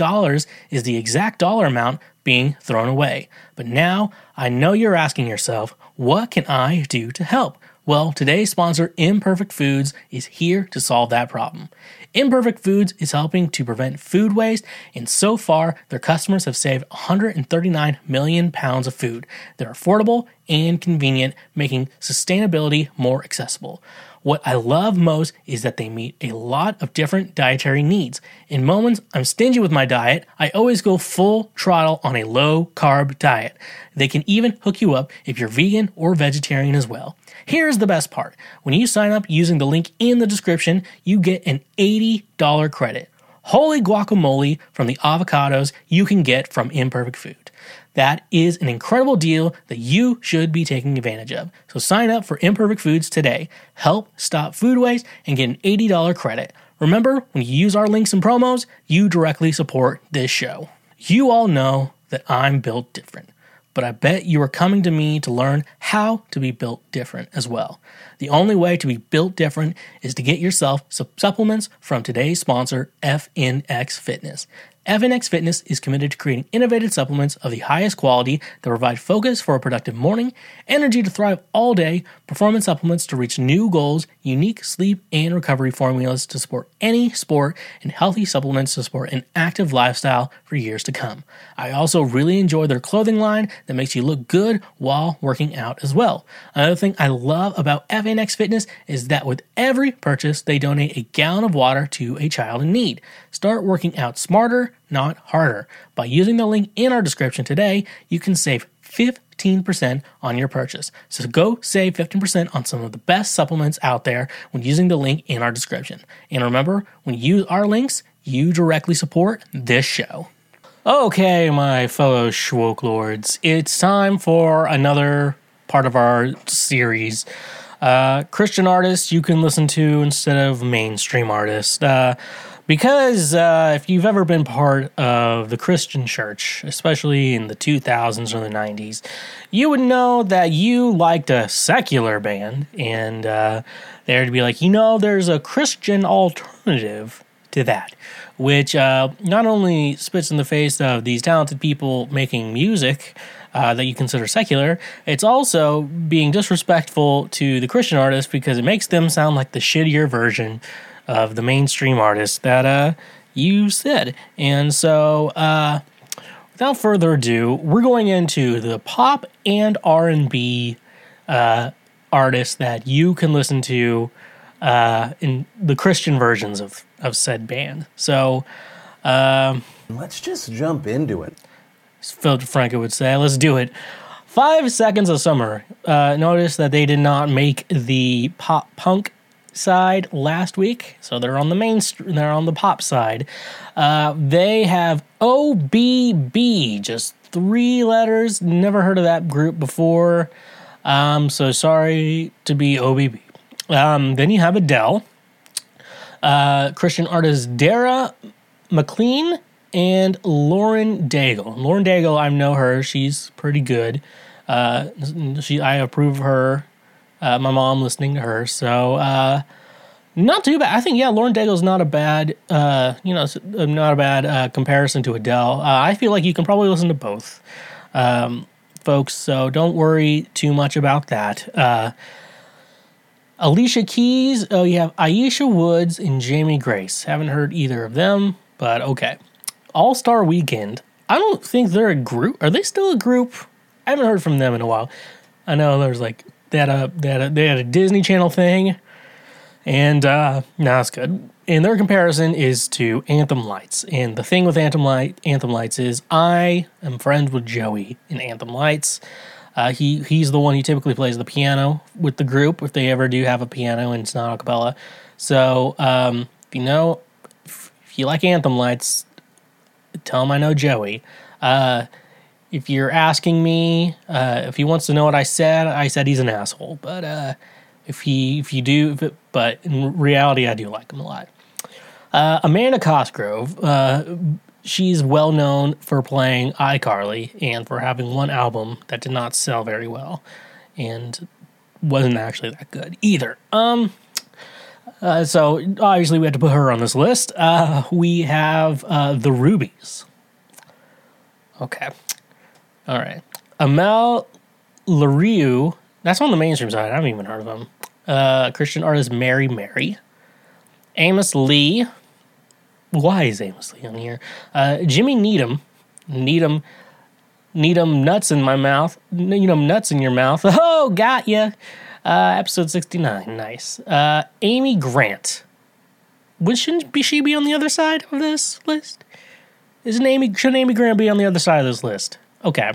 is the exact dollar amount being thrown away. But now I know you're asking yourself, what can I do to help? Well, today's sponsor, Imperfect Foods, is here to solve that problem. Imperfect Foods is helping to prevent food waste, and so far, their customers have saved 139 million pounds of food. They're affordable and convenient, making sustainability more accessible. What I love most is that they meet a lot of different dietary needs. In moments I'm stingy with my diet, I always go full throttle on a low carb diet. They can even hook you up if you're vegan or vegetarian as well. Here's the best part when you sign up using the link in the description, you get an $80 credit. Holy guacamole from the avocados you can get from Imperfect Food. That is an incredible deal that you should be taking advantage of. So sign up for Imperfect Foods today. Help stop food waste and get an $80 credit. Remember, when you use our links and promos, you directly support this show. You all know that I'm built different, but I bet you are coming to me to learn how to be built different as well. The only way to be built different is to get yourself supplements from today's sponsor, FNX Fitness. FNX Fitness is committed to creating innovative supplements of the highest quality that provide focus for a productive morning, energy to thrive all day, performance supplements to reach new goals, unique sleep and recovery formulas to support any sport, and healthy supplements to support an active lifestyle for years to come. I also really enjoy their clothing line that makes you look good while working out as well. Another thing I love about FNX Fitness is that with every purchase, they donate a gallon of water to a child in need. Start working out smarter, not harder. By using the link in our description today, you can save 15% on your purchase. So go save 15% on some of the best supplements out there when using the link in our description. And remember, when you use our links, you directly support this show. Okay, my fellow Schwoke Lords, it's time for another part of our series. Uh, Christian artists you can listen to instead of mainstream artists. Uh, because uh, if you've ever been part of the Christian church, especially in the 2000s or the 90s, you would know that you liked a secular band, and uh, there'd be like, you know, there's a Christian alternative to that, which uh, not only spits in the face of these talented people making music. Uh, that you consider secular, it's also being disrespectful to the Christian artists because it makes them sound like the shittier version of the mainstream artists that uh, you said. And so, uh, without further ado, we're going into the pop and R and B uh, artists that you can listen to uh, in the Christian versions of of said band. So, um,
let's just jump into it.
As Phil DeFranco would say, "Let's do it." Five Seconds of Summer. Uh, notice that they did not make the pop punk side last week, so they're on the main. They're on the pop side. Uh, they have OBB, just three letters. Never heard of that group before. Um, so sorry to be OBB. Um, then you have Adele, uh, Christian artist Dara McLean, and Lauren Daigle. Lauren Daigle, I know her. She's pretty good. Uh, she, I approve her uh, my mom listening to her. So uh, not too bad. I think yeah, Lauren Daigle's not a bad uh, you know uh, not a bad uh, comparison to Adele. Uh, I feel like you can probably listen to both, um, folks. So don't worry too much about that. Alicia Keys. Oh, you have Ayiesha Woods and Jamie Grace. Haven't heard either of them, but okay. All Star Weekend. I don't think they're a group. Are they still a group? I haven't heard from them in a while. I know there's like they had a they had a, they had a Disney Channel thing, and uh, no, it's good. And their comparison is to Anthem Lights. And the thing with Anthem Light Anthem Lights is I am friends with Joey in Anthem Lights. Uh, he he's the one who typically plays the piano with the group if they ever do have a piano and it's not a cappella. So um, if you know if, if you like Anthem Lights, tell him I know Joey. Uh, if you're asking me uh, if he wants to know what I said, I said he's an asshole. But uh, if he if you do, if it, but in reality, I do like him a lot. Uh, Miranda Cosgrove, uh, she's well known for playing iCarly and for having one album that did not sell very well and wasn't actually that good either. Um, uh, so obviously we had to put her on this list. Uh, we have the Rubies. Okay, all right. Amel Larrieux. That's on the mainstream side. I haven't even heard of him. Uh, Christian artist Mary Mary. Amos Lee. Why is Amos Lee on here? Uh, Jimmy Needham. Needham. Needham nuts in my mouth. Needham nuts in your mouth. Oh, got ya. Uh, episode 69. Nice. Uh, Amy Grant. Would shouldn't be she be on the other side of this list? Isn't Amy should Amy Grant be on the other side of this list? Okay.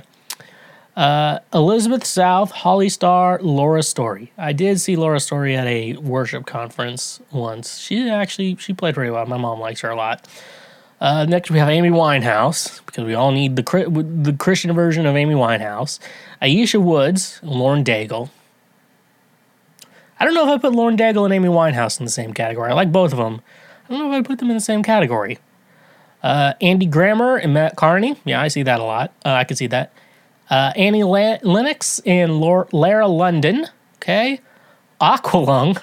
Uh, Elizabeth South, Holly Starr, Laura Story. I did see Laura Story at a worship conference once. She actually she played pretty well. My mom likes her a lot. Uh, next we have Amy Winehouse because we all need the the Christian version of Amy Winehouse. Ayiesha Woods, Lauren Daigle. I don't know if I put Lauren Daigle and Amy Winehouse in the same category. I like both of them. I don't know if I put them in the same category. Uh, Andy Grammer and Matt Kearney. Yeah, I see that a lot. Uh, I can see that. Uh, Annie La- Lennox and Laura, Lara London. Okay. Aqualung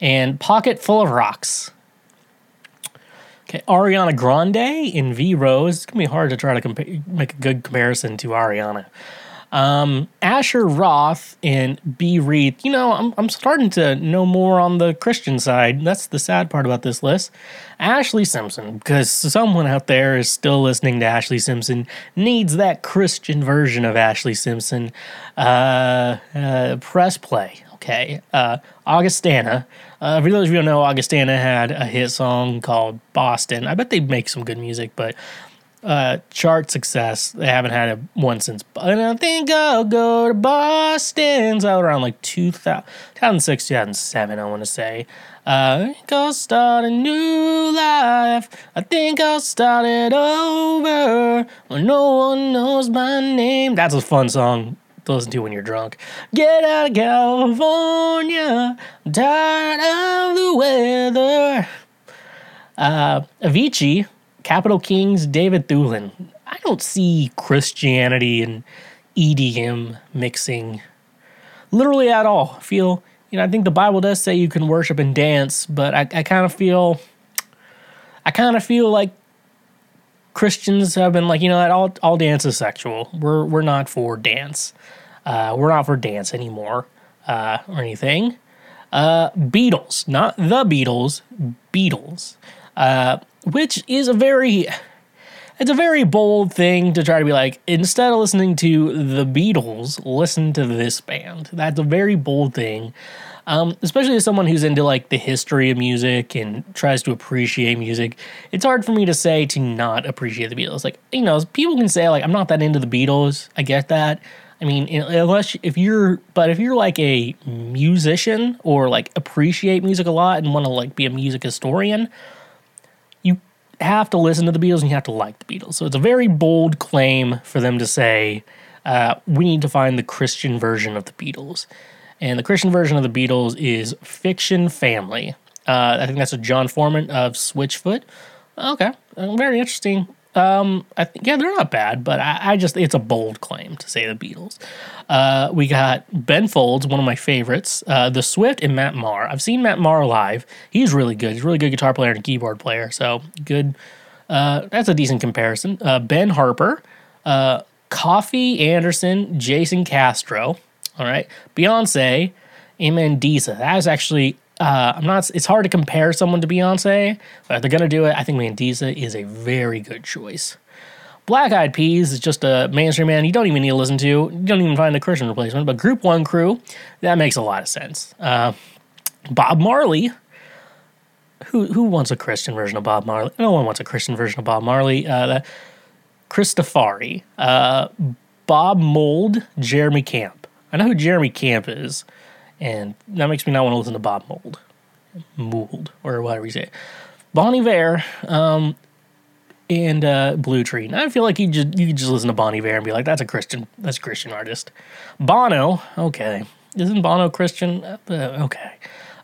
and Pocket Full of Rocks. Okay, Ariana Grande and V Rose. It's gonna be hard to try to compa- make a good comparison to Ariana. Um, Asher Roth and B Reed. You know, I'm I'm starting to know more on the Christian side. That's the sad part about this list. Ashlee Simpson, because someone out there is still listening to Ashlee Simpson, needs that Christian version of Ashlee Simpson. Uh, uh, press play. Okay. Uh, Augustana. Uh, for those of you who don't know, Augustana had a hit song called Boston. I bet they make some good music, but uh, chart success. They haven't had a one since. And I think I'll go to Boston. So around like 2000, 2006, 2007, I want to say. Uh, I think I'll start a new life. I think I'll start it over when no one knows my name. That's a fun song to listen to when you're drunk. Get out of California. I'm tired of the weather. Uh, Avicii, Capital Kings, David Thulin. I don't see Christianity and EDM mixing literally at all. I feel, you know, I think the Bible does say you can worship and dance, but I, I kind of feel, I kind of feel like Christians have been like, you know, all all dance is sexual. We're we're not for dance. Uh, we're not for dance anymore uh, or anything. Uh, Beatles, not the Beatles, Beatles, uh, which is a very it's a very bold thing to try to be like instead of listening to the Beatles, listen to this band. That's a very bold thing. Um, especially as someone who's into like the history of music and tries to appreciate music, it's hard for me to say to not appreciate the Beatles. Like, you know, people can say like I'm not that into the Beatles. I get that. I mean, unless if you're, but if you're like a musician or like appreciate music a lot and want to like be a music historian, have to listen to the Beatles and you have to like the Beatles. So it's a very bold claim for them to say uh, we need to find the Christian version of the Beatles. And the Christian version of the Beatles is Fiction Family. Uh, I think that's a Jon Foreman of Switchfoot. Okay, uh, very interesting. Um, I yeah, they're not bad, but I, I, just it's a bold claim to say the Beatles. Uh, we got Ben Folds, one of my favorites, uh, the Swift, and Matt Maher. I've seen Matt Maher live. He's really good. He's a really good guitar player and keyboard player. So good. Uh, that's a decent comparison. Uh, ben Harper, uh, Coffee Anderson, Jason Castro. All right, Beyonce, and Mandisa. That is actually uh, I'm not. It's hard to compare someone to Beyonce, but if they're gonna do it, I think Mandisa is a very good choice. Black Eyed Peas is just a mainstream man you don't even need to listen to. You don't even find a Christian replacement. But Group One Crew, that makes a lot of sense. Uh, Bob Marley. Who who wants a Christian version of Bob Marley? No one wants a Christian version of Bob Marley. Uh, Christafari, uh, Bob Mould, Jeremy Camp. I know who Jeremy Camp is, and that makes me not want to listen to Bob Mould, Mould, or whatever you say. Bon Iver, um, and uh, Blue Tree. And I feel like you just you could just listen to Bon Iver and be like, that's a Christian, that's a Christian artist. Bono, okay, isn't Bono Christian? Uh, okay.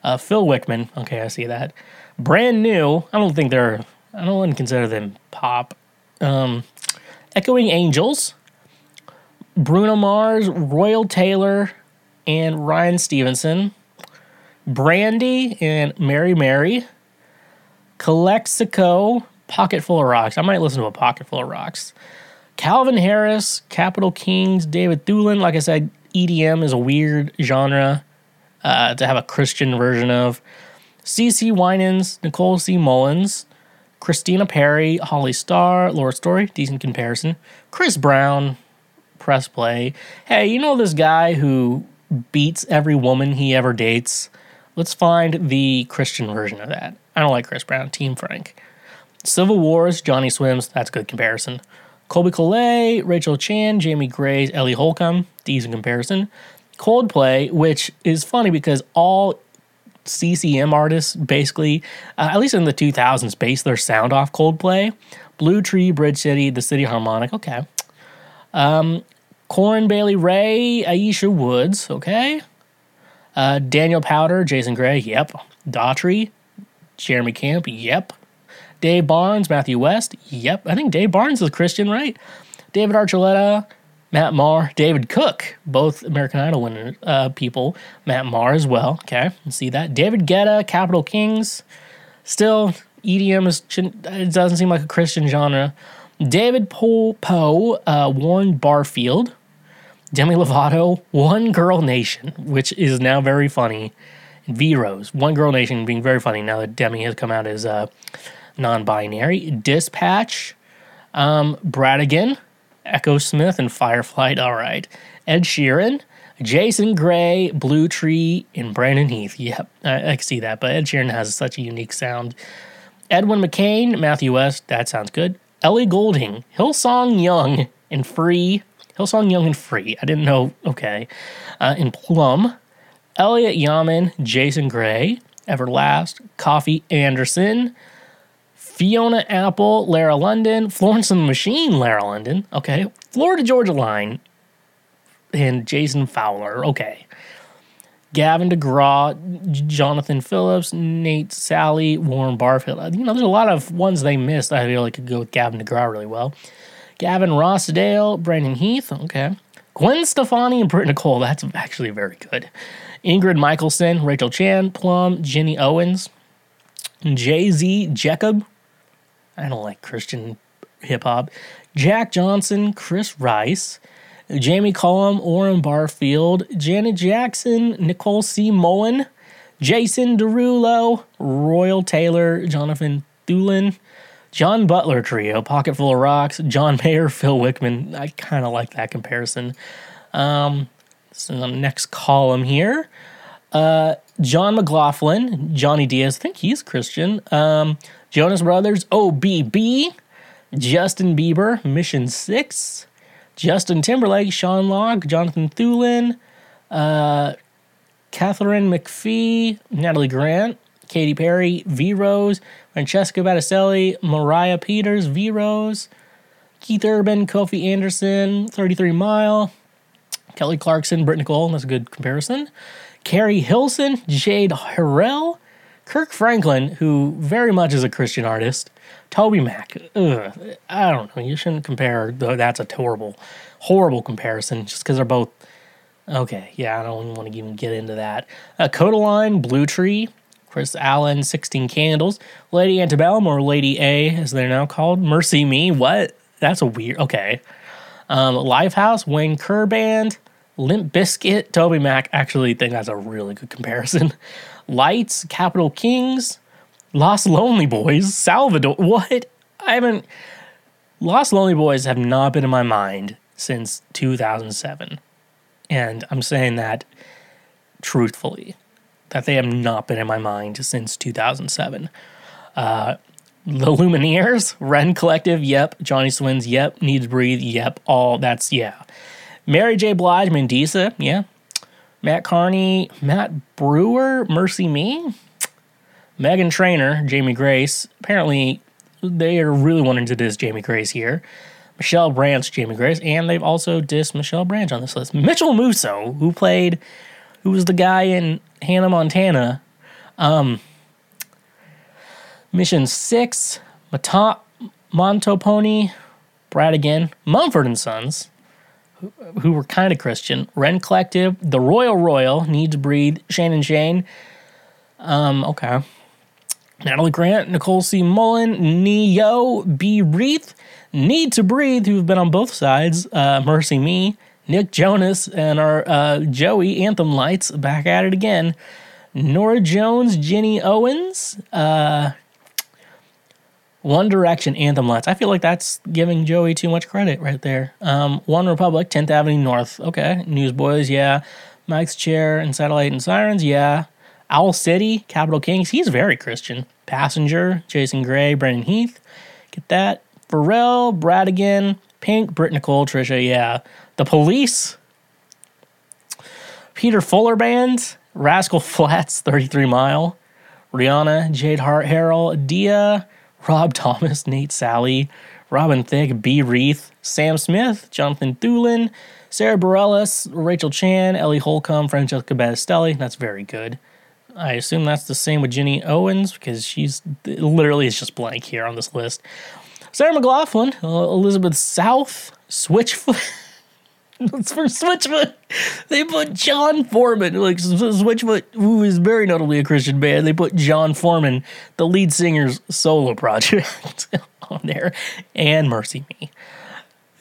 Uh, Phil Wickham, okay, I see that. Brand new. I don't think they're I don't want to consider them pop. Um, Echoing Angels, Bruno Mars, Royal Tailor, and Ryan Stevenson, Brandy and Mary Mary, Calexico, Pocket Full of Rocks. I might listen to a Pocket Full of Rocks. Calvin Harris, Capital Kings, David Thulin. Like I said, EDM is a weird genre uh, to have a Christian version of. CeCe Winans, Nicole C. Mullins, Christina Perri, Holly Starr, Laura Story, decent comparison. Chris Brown, press play. Hey, you know this guy who beats every woman he ever dates? Let's find the Christian version of that. I don't like Chris Brown, Team Frank. Civil Wars, Johnny Swims, that's a good comparison. Colby Collet, Rachel Chan, Jamie Grace, Ellie Holcomb, decent comparison. Coldplay, which is funny because all CCM artists basically, uh, at least in the 2000s, base their sound off Coldplay. Blue Tree, Bridge City, The City Harmonic, okay. Um, Corinne Bailey Rae, Ayiesha Woods, okay. Uh, Daniel Powter, Jason Gray, yep. Daughtry, Jeremy Camp, yep. Dave Barnes, Matthew West, yep. I think Dave Barnes is Christian, right? David Archuleta, Matt Maher, David Cook, both American Idol winner uh, people. Matt Maher as well. Okay, see that. David Guetta, Capital Kings. Still, EDM is it doesn't seem like a Christian genre. David Poe, Poe uh, Warren Barfield, Demi Lovato, One Girl Nation, which is now very funny. V Rose, One Girl Nation being very funny now that Demi has come out as uh, non binary. Dispatch, um, Bradigan, Echo Smith, and Fireflight. All right. Ed Sheeran, Jason Gray, Blue Tree, and Brandon Heath. Yep, I, I can see that. But Ed Sheeran has such a unique sound. Edwin McCain, Matthew West. That sounds good. Ellie Goulding, Hillsong Young and Free. Hillsong Young and Free. I didn't know. Okay. Uh, in Plumb, Elliott Yamin, Jason Gray, Everlast, Coffee Anderson, Fiona Apple, Lara London, Florence and the Machine, Lara London. Okay. Florida Georgia Line, and Jason Fowler. Okay. Gavin DeGraw, Jonathan Phillips, Nate Sallie, Warren Barfield. You know, there's a lot of ones they missed. I feel like could go with Gavin DeGraw really well. Gavin Rossdale, Brandon Heath. Okay. Gwen Stefani and Britt Nicole. That's actually very good. Ingrid Michaelson, Rachel Chan, Plumb, Jenny Owens, Jay Z, Jacob. I don't like Christian hip hop. Jack Johnson, Chris Rice, Jamie Cullum, Orrin Barfield, Janet Jackson, Nicole C. Mullen, Jason Derulo, Royal Tailor, Jonathan Thulin, John Butler Trio, Pocket Full of Rocks, John Mayer, Phil Wickham. I kind of like that comparison. Um, so the next column here. Uh, John McLaughlin, Johnny Diaz, I think he's Christian. Um, Jonas Brothers, OBB, Justin Bieber, Mission 6, Justin Timberlake, Sean Locke, Jonathan Thulin, uh, Katharine McPhee, Natalie Grant, Katy Perry, V Rose, Francesca Battistelli, Mariah Peters, V Rose, Keith Urban, Kofi Anderson, 33 Mile, Kelly Clarkson, Britt Nicole, that's a good comparison. Keri Hilson, Jade Harrell, Kirk Franklin, who very much is a Christian artist, Toby Mac. Ugh, I don't know. You shouldn't compare. That's a horrible, horrible comparison just because they're both. Okay, yeah, I don't even want to even get into that. Uh, Kodaline, Blue Tree, Chris Allen, 16 Candles, Lady Antebellum, or Lady A, as they're now called, Mercy Me. What? That's a weird. Okay. Um, Lifehouse, Wayne Kerr Band, Limp Bizkit, Toby Mac. Actually, think that's a really good comparison. Lights, Capital Kings, Lost Lonely Boys, Salvador. What? I haven't. Lost Lonely Boys have not been in my mind since 2007. And I'm saying that truthfully, that they have not been in my mind since 2007. Uh, the Lumineers, Rend Collective, yep. Johnny Swins, yep. Need to Breathe, yep. All that's, yeah. Mary J. Blige, Mandisa, yeah. Matt Kearney, Matt Brewer, Mercy Me. Meghan Trainor, Jamie Grace. Apparently, they are really wanting to diss Jamie Grace here. Michelle Branch, Jamie Grace, and they've also dissed Michelle Branch on this list. Mitchell Musso, who played, who was the guy in Hannah Montana. Um, Mission Six, Mata- Montoponi, again, Mumford and Sons, who, who were kind of Christian, Rend Collective, The Royal Royal, Need to Breathe, Shane and Shane. Um, okay. Natalie Grant, Nicole C. Mullen, Neo B. Reith, Need to Breathe, who've been on both sides, uh, Mercy Me, Nick Jonas, and our uh, Joey Anthem Lights back at it again. Norah Jones, Jenny Owens, uh, One Direction, Anthem Lights. I feel like that's giving Joey too much credit right there. Um, One Republic, 10th Avenue North. Okay. Newsboys, yeah. Mike's Chair and Satellite and Sirens, yeah. Owl City, Capital Kings. He's very Christian. Passenger, Jason Gray, Brandon Heath. Get that. Pharrell, Bradigan, Pink, Britt Nicole, Trisha, yeah. The Police, Peter Furler Band, Rascal Flats, 33 Mile, Rihanna, Jade Hart, Harrell, Dia, Rob Thomas, Nate Sallie, Robin Thicke, B. Reith, Sam Smith, Jonathan Thulin, Sara Bareilles, Rachel Chan, Ellie Holcomb, Francesca Battistelli. That's very good. I assume that's the same with Jenny Owens because she's literally is just blank here on this list. Sarah McLachlan, Elizabeth South, Switchfoot. For Switchfoot. They put Jon Foreman, like Switchfoot, who is very notably a Christian band. They put Jon Foreman, the lead singer's solo project, on there, and Mercy Me.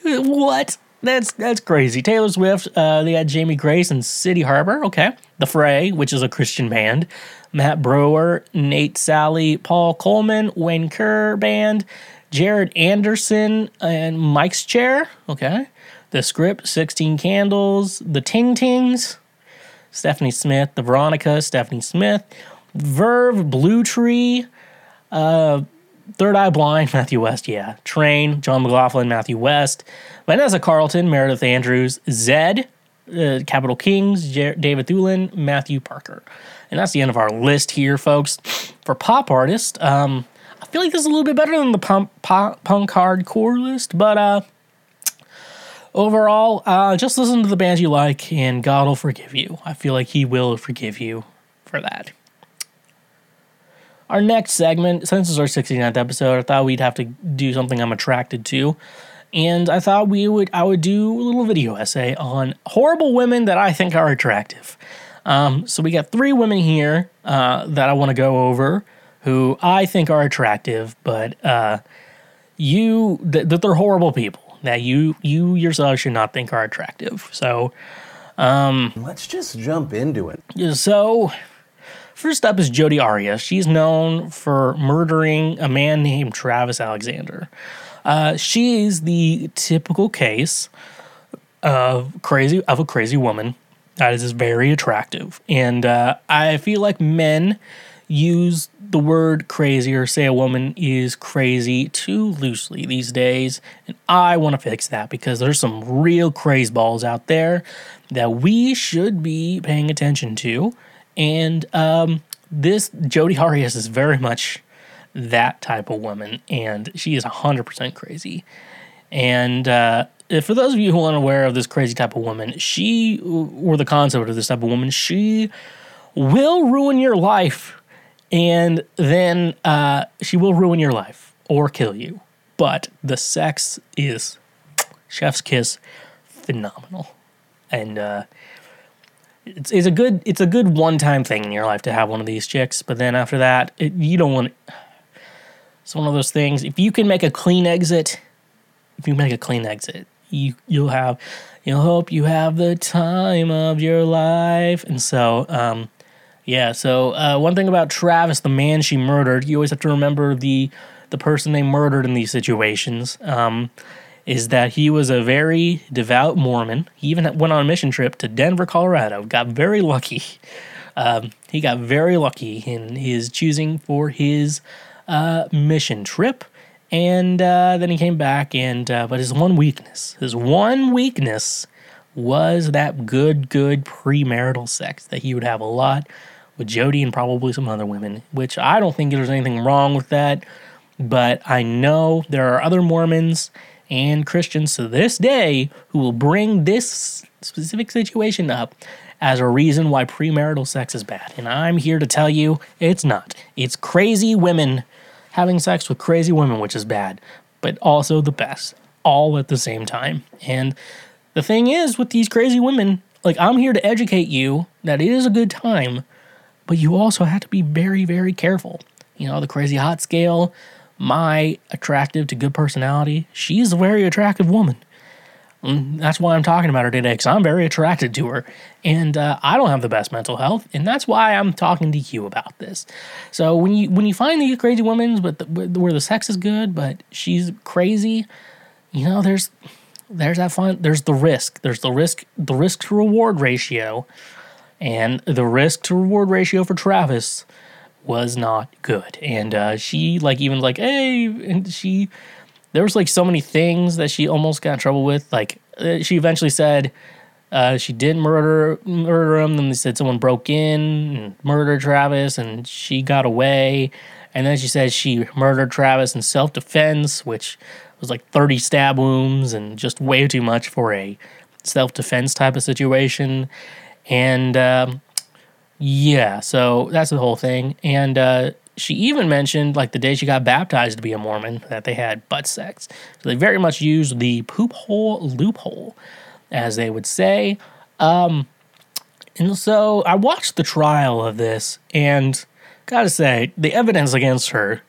What? That's that's crazy. Taylor Swift. Uh, they had Jamie Grace and City Harbor. Okay, The Fray, which is a Christian band. Matt Brewer, Nate Sallie, Paul Coleman, Wayne Kerr band, Jared Anderson, and Mike's Chair. Okay, The Script, Sixteen Candles, The Ting Tings, Stephanie Smith, The Veronica, Stephanie Smith, Verve, Blue Tree, uh, Third Eye Blind, Matthew West, yeah. Train, John McLaughlin, Matthew West. Vanessa Carlton, Meredith Andrews, Zedd, uh, Capital Kings, Jer- David Thulin, Matthew Parker. And that's the end of our list here, folks. For pop artist, um, I feel like this is a little bit better than the punk, pop, punk hardcore list, but uh, overall, uh, just listen to the bands you like, and God will forgive you. I feel like He will forgive you for that. Our next segment, since it's our 69th episode, I thought we'd have to do something I'm attracted to. And I thought we would I would do a little video essay on horrible women that I think are attractive. Um, so we got three women here uh, that I want to go over who I think are attractive, but uh, you that, that they're horrible people that you you yourself should not think are attractive. So
Let's just jump into it.
so, first up is Jodi Arias. She's known for murdering a man named Travis Alexander. Uh, she is the typical case of crazy of a crazy woman that is very attractive, and uh, I feel like men use the word crazy or say a woman is crazy too loosely these days, and I want to fix that because there's some real craze balls out there that we should be paying attention to, and um, this Jodi Arias is very much that type of woman, and she is 100% crazy. And uh, for those of you who aren't aware of this crazy type of woman, she, or the concept of this type of woman, she will ruin your life, and then uh, she will ruin your life or kill you. But the sex is chef's kiss, phenomenal, and uh, it's, it's a good it's a good one time thing in your life to have one of these chicks. But then after that, it, you don't want. It's one of those things. If you can make a clean exit, if you make a clean exit, you you'll have you'll hope you have the time of your life. And so, um, yeah. So uh, one thing about Travis, the man she murdered, you always have to remember the the person they murdered in these situations. Um, is that he was a very devout Mormon. He even went on a mission trip to Denver, Colorado. Got very lucky. Um, he got very lucky in his choosing for his uh, mission trip. And uh, then he came back, and uh, but his one weakness, his one weakness was that good, good premarital sex that he would have a lot with Jodi and probably some other women, which I don't think there's anything wrong with that. But I know there are other Mormons and Christians to this day who will bring this specific situation up as a reason why premarital sex is bad. And I'm here to tell you it's not. It's crazy women having sex with crazy women, which is bad, but also the best, all at the same time. And the thing is, with these crazy women, like I'm here to educate you that it is a good time, but you also have to be very, very careful. You know, the crazy hot scale, my attractive to good personality, she's a very attractive woman. And that's why I'm talking about her today, because I'm very attracted to her. And uh, I don't have the best mental health, and that's why I'm talking to you about this. So when you when you find these crazy women with the, where the sex is good, but she's crazy, you know, there's there's that fun. There's the risk. There's the risk. The risk to reward ratio, and the risk to reward ratio for Travis was not good. And uh, she like even like hey, and she there was like so many things that she almost got in trouble with. Like uh, she eventually said uh, she did murder murder him. Then they said someone broke in and murdered Travis, and she got away. And then she said she murdered Travis in self defense, which was like 30 stab wounds and just way too much for a self defense type of situation. And um, yeah, so that's the whole thing. And uh, she even mentioned, like the day she got baptized to be a Mormon, that they had butt sex. So they very much used the poop hole loophole, as they would say. Um, and so I watched the trial of this, and gotta say, the evidence against her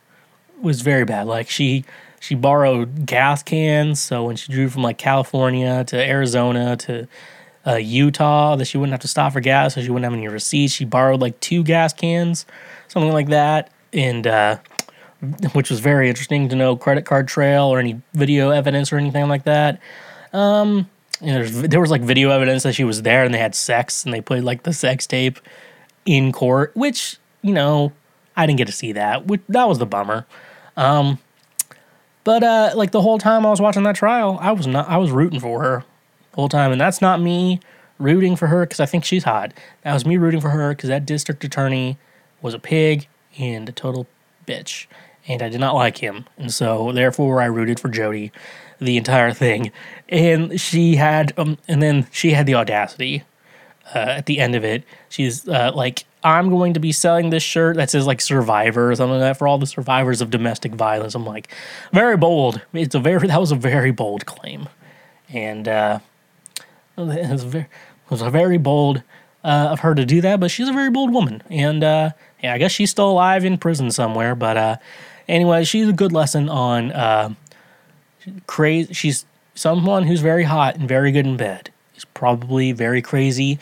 was very bad. Like she she borrowed gas cans, so when she drove from like California to Arizona to uh, Utah, that she wouldn't have to stop for gas, so she wouldn't have any receipts. She borrowed like two gas cans, something like that, and uh, which was very interesting to know credit card trail or any video evidence or anything like that. Um, there was like video evidence that she was there and they had sex and they played like the sex tape in court, which you know I didn't get to see that. Which, that was the bummer. Um, but uh, like the whole time I was watching that trial, I was not I was rooting for her the whole time, and that's not me rooting for her because I think she's hot. That was me rooting for her because that district attorney was a pig and a total bitch, and I did not like him, and so therefore I rooted for Jodi the entire thing. And she had, um, and then she had the audacity uh, at the end of it. She's uh, like, I'm going to be selling this shirt that says like survivor or something like that for all the survivors of domestic violence. I'm like, very bold. It's a very, that was a very bold claim. And, uh, it was very, very bold uh, of her to do that, but she's a very bold woman. And, uh, yeah, I guess she's still alive in prison somewhere. But, uh, anyway, she's a good lesson on, uh, crazy. She's someone who's very hot and very good in bed. She's probably very crazy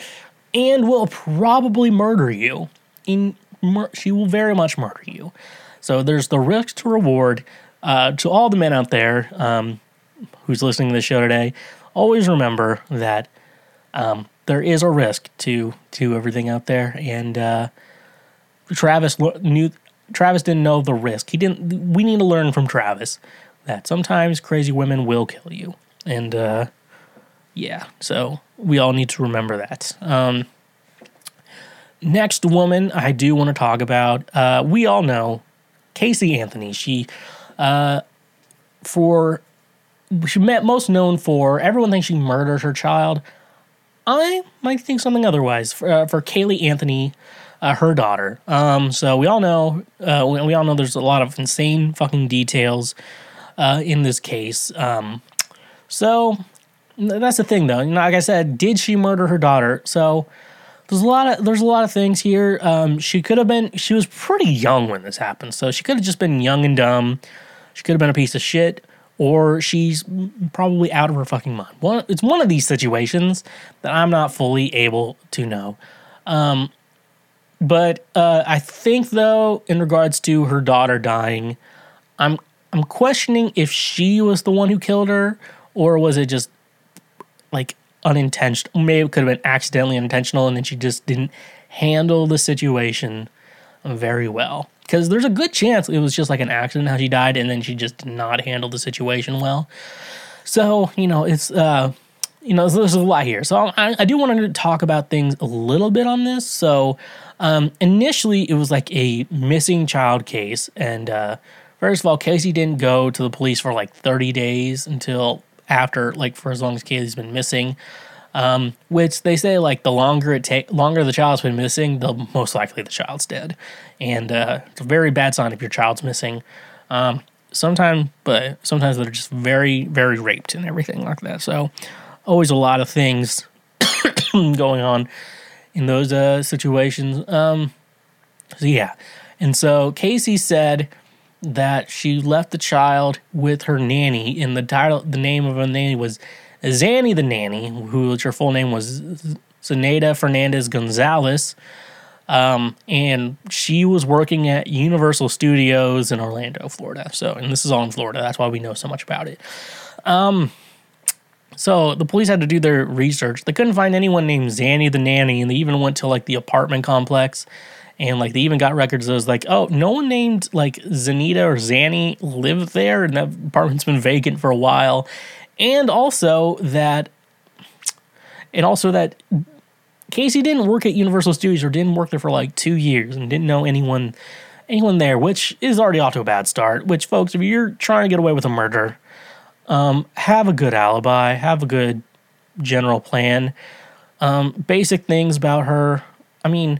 and will probably murder you. In mur- she will very much murder you. So there's the risk to reward uh, to all the men out there um, who's listening to this show today. Always remember that um, there is a risk to to everything out there, and uh, Travis knew. Travis didn't know the risk. He didn't. We need to learn from Travis that sometimes crazy women will kill you, and uh, yeah, so we all need to remember that. Um, next woman I do want to talk about. Uh, we all know Casey Anthony. She, uh, for she met most known for everyone thinks she murdered her child. I might think something otherwise for, uh, for Caylee Anthony, uh, her daughter. Um, so we all know, uh, we, we all know there's a lot of insane fucking details uh, in this case. Um, so that's the thing, though. You know, like I said, did she murder her daughter? So there's a lot of there's a lot of things here. Um, she could have been. She was pretty young when this happened, so she could have just been young and dumb. She could have been a piece of shit, or she's probably out of her fucking mind. One, it's one of these situations that I'm not fully able to know. Um, but uh, I think, though, in regards to her daughter dying, I'm I'm questioning if she was the one who killed her, or was it just like unintentional? Maybe it could have been accidentally unintentional, and then she just didn't handle the situation very well. Because there's a good chance it was just like an accident how she died, and then she just did not handle the situation well. So you know, it's uh, you know, there's a lot here. So I, I do want to talk about things a little bit on this. So um, initially, it was like a missing child case, and uh, first of all, Casey didn't go to the police for like 30 days until after, like for as long as Casey's been missing. Um, which they say like the longer it take, longer the child's been missing, the most likely the child's dead, and uh, it's a very bad sign if your child's missing. Um, sometimes, but sometimes they're just very, very raped and everything like that. So, always a lot of things going on in those uh, situations. Um, so yeah, and so Casey said that she left the child with her nanny. And the title, the name of her nanny was Zanny the nanny, who her full name was Zenaida Fernandez Gonzalez. Um, and she was working at Universal Studios in Orlando, Florida. So, and this is all in Florida. That's why we know so much about it. Um, so the police had to do their research. They couldn't find anyone named Zanny the nanny, and they even went to like the apartment complex, and like they even got records that was like, oh, no one named like Zanita or Zanny lived there, and that apartment's been vacant for a while, and also that, and also that Casey didn't work at Universal Studios or didn't work there for like two years and didn't know anyone anyone there, which is already off to a bad start. Which, folks, if you're trying to get away with a murder, um, have a good alibi, have a good general plan. Um, basic things about her. I mean,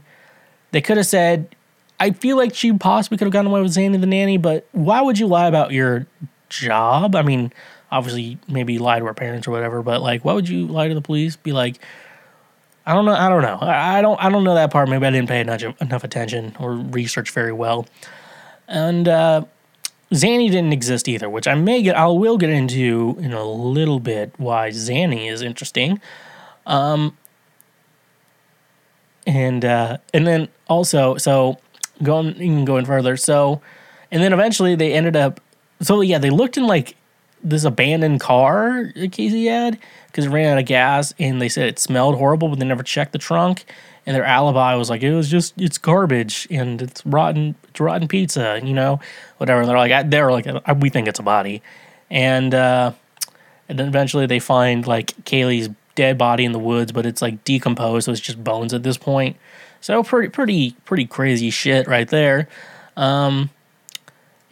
they could have said, I feel like she possibly could have gotten away with Zanny the nanny, but why would you lie about your job? I mean, obviously, maybe lie to her parents or whatever, but like, why would you lie to the police? Be like, I don't know. I don't know. I, I don't. I don't know that part. Maybe I didn't pay enough, enough attention or research very well. And uh, Zanny didn't exist either, which I may get. I will get into in a little bit why Zanny is interesting. Um, and uh, and then also so going even going further. So and then eventually they ended up. So yeah, they looked in like this abandoned car that Casey had because it ran out of gas, and they said it smelled horrible, but they never checked the trunk. And their alibi was like it was just it's garbage and it's rotten it's rotten pizza, you know, whatever. And they're like they're like we think it's a body, and uh, and then eventually they find like Caylee's dead body in the woods, but it's like decomposed, so it's just bones at this point. So pretty pretty pretty crazy shit right there. Um,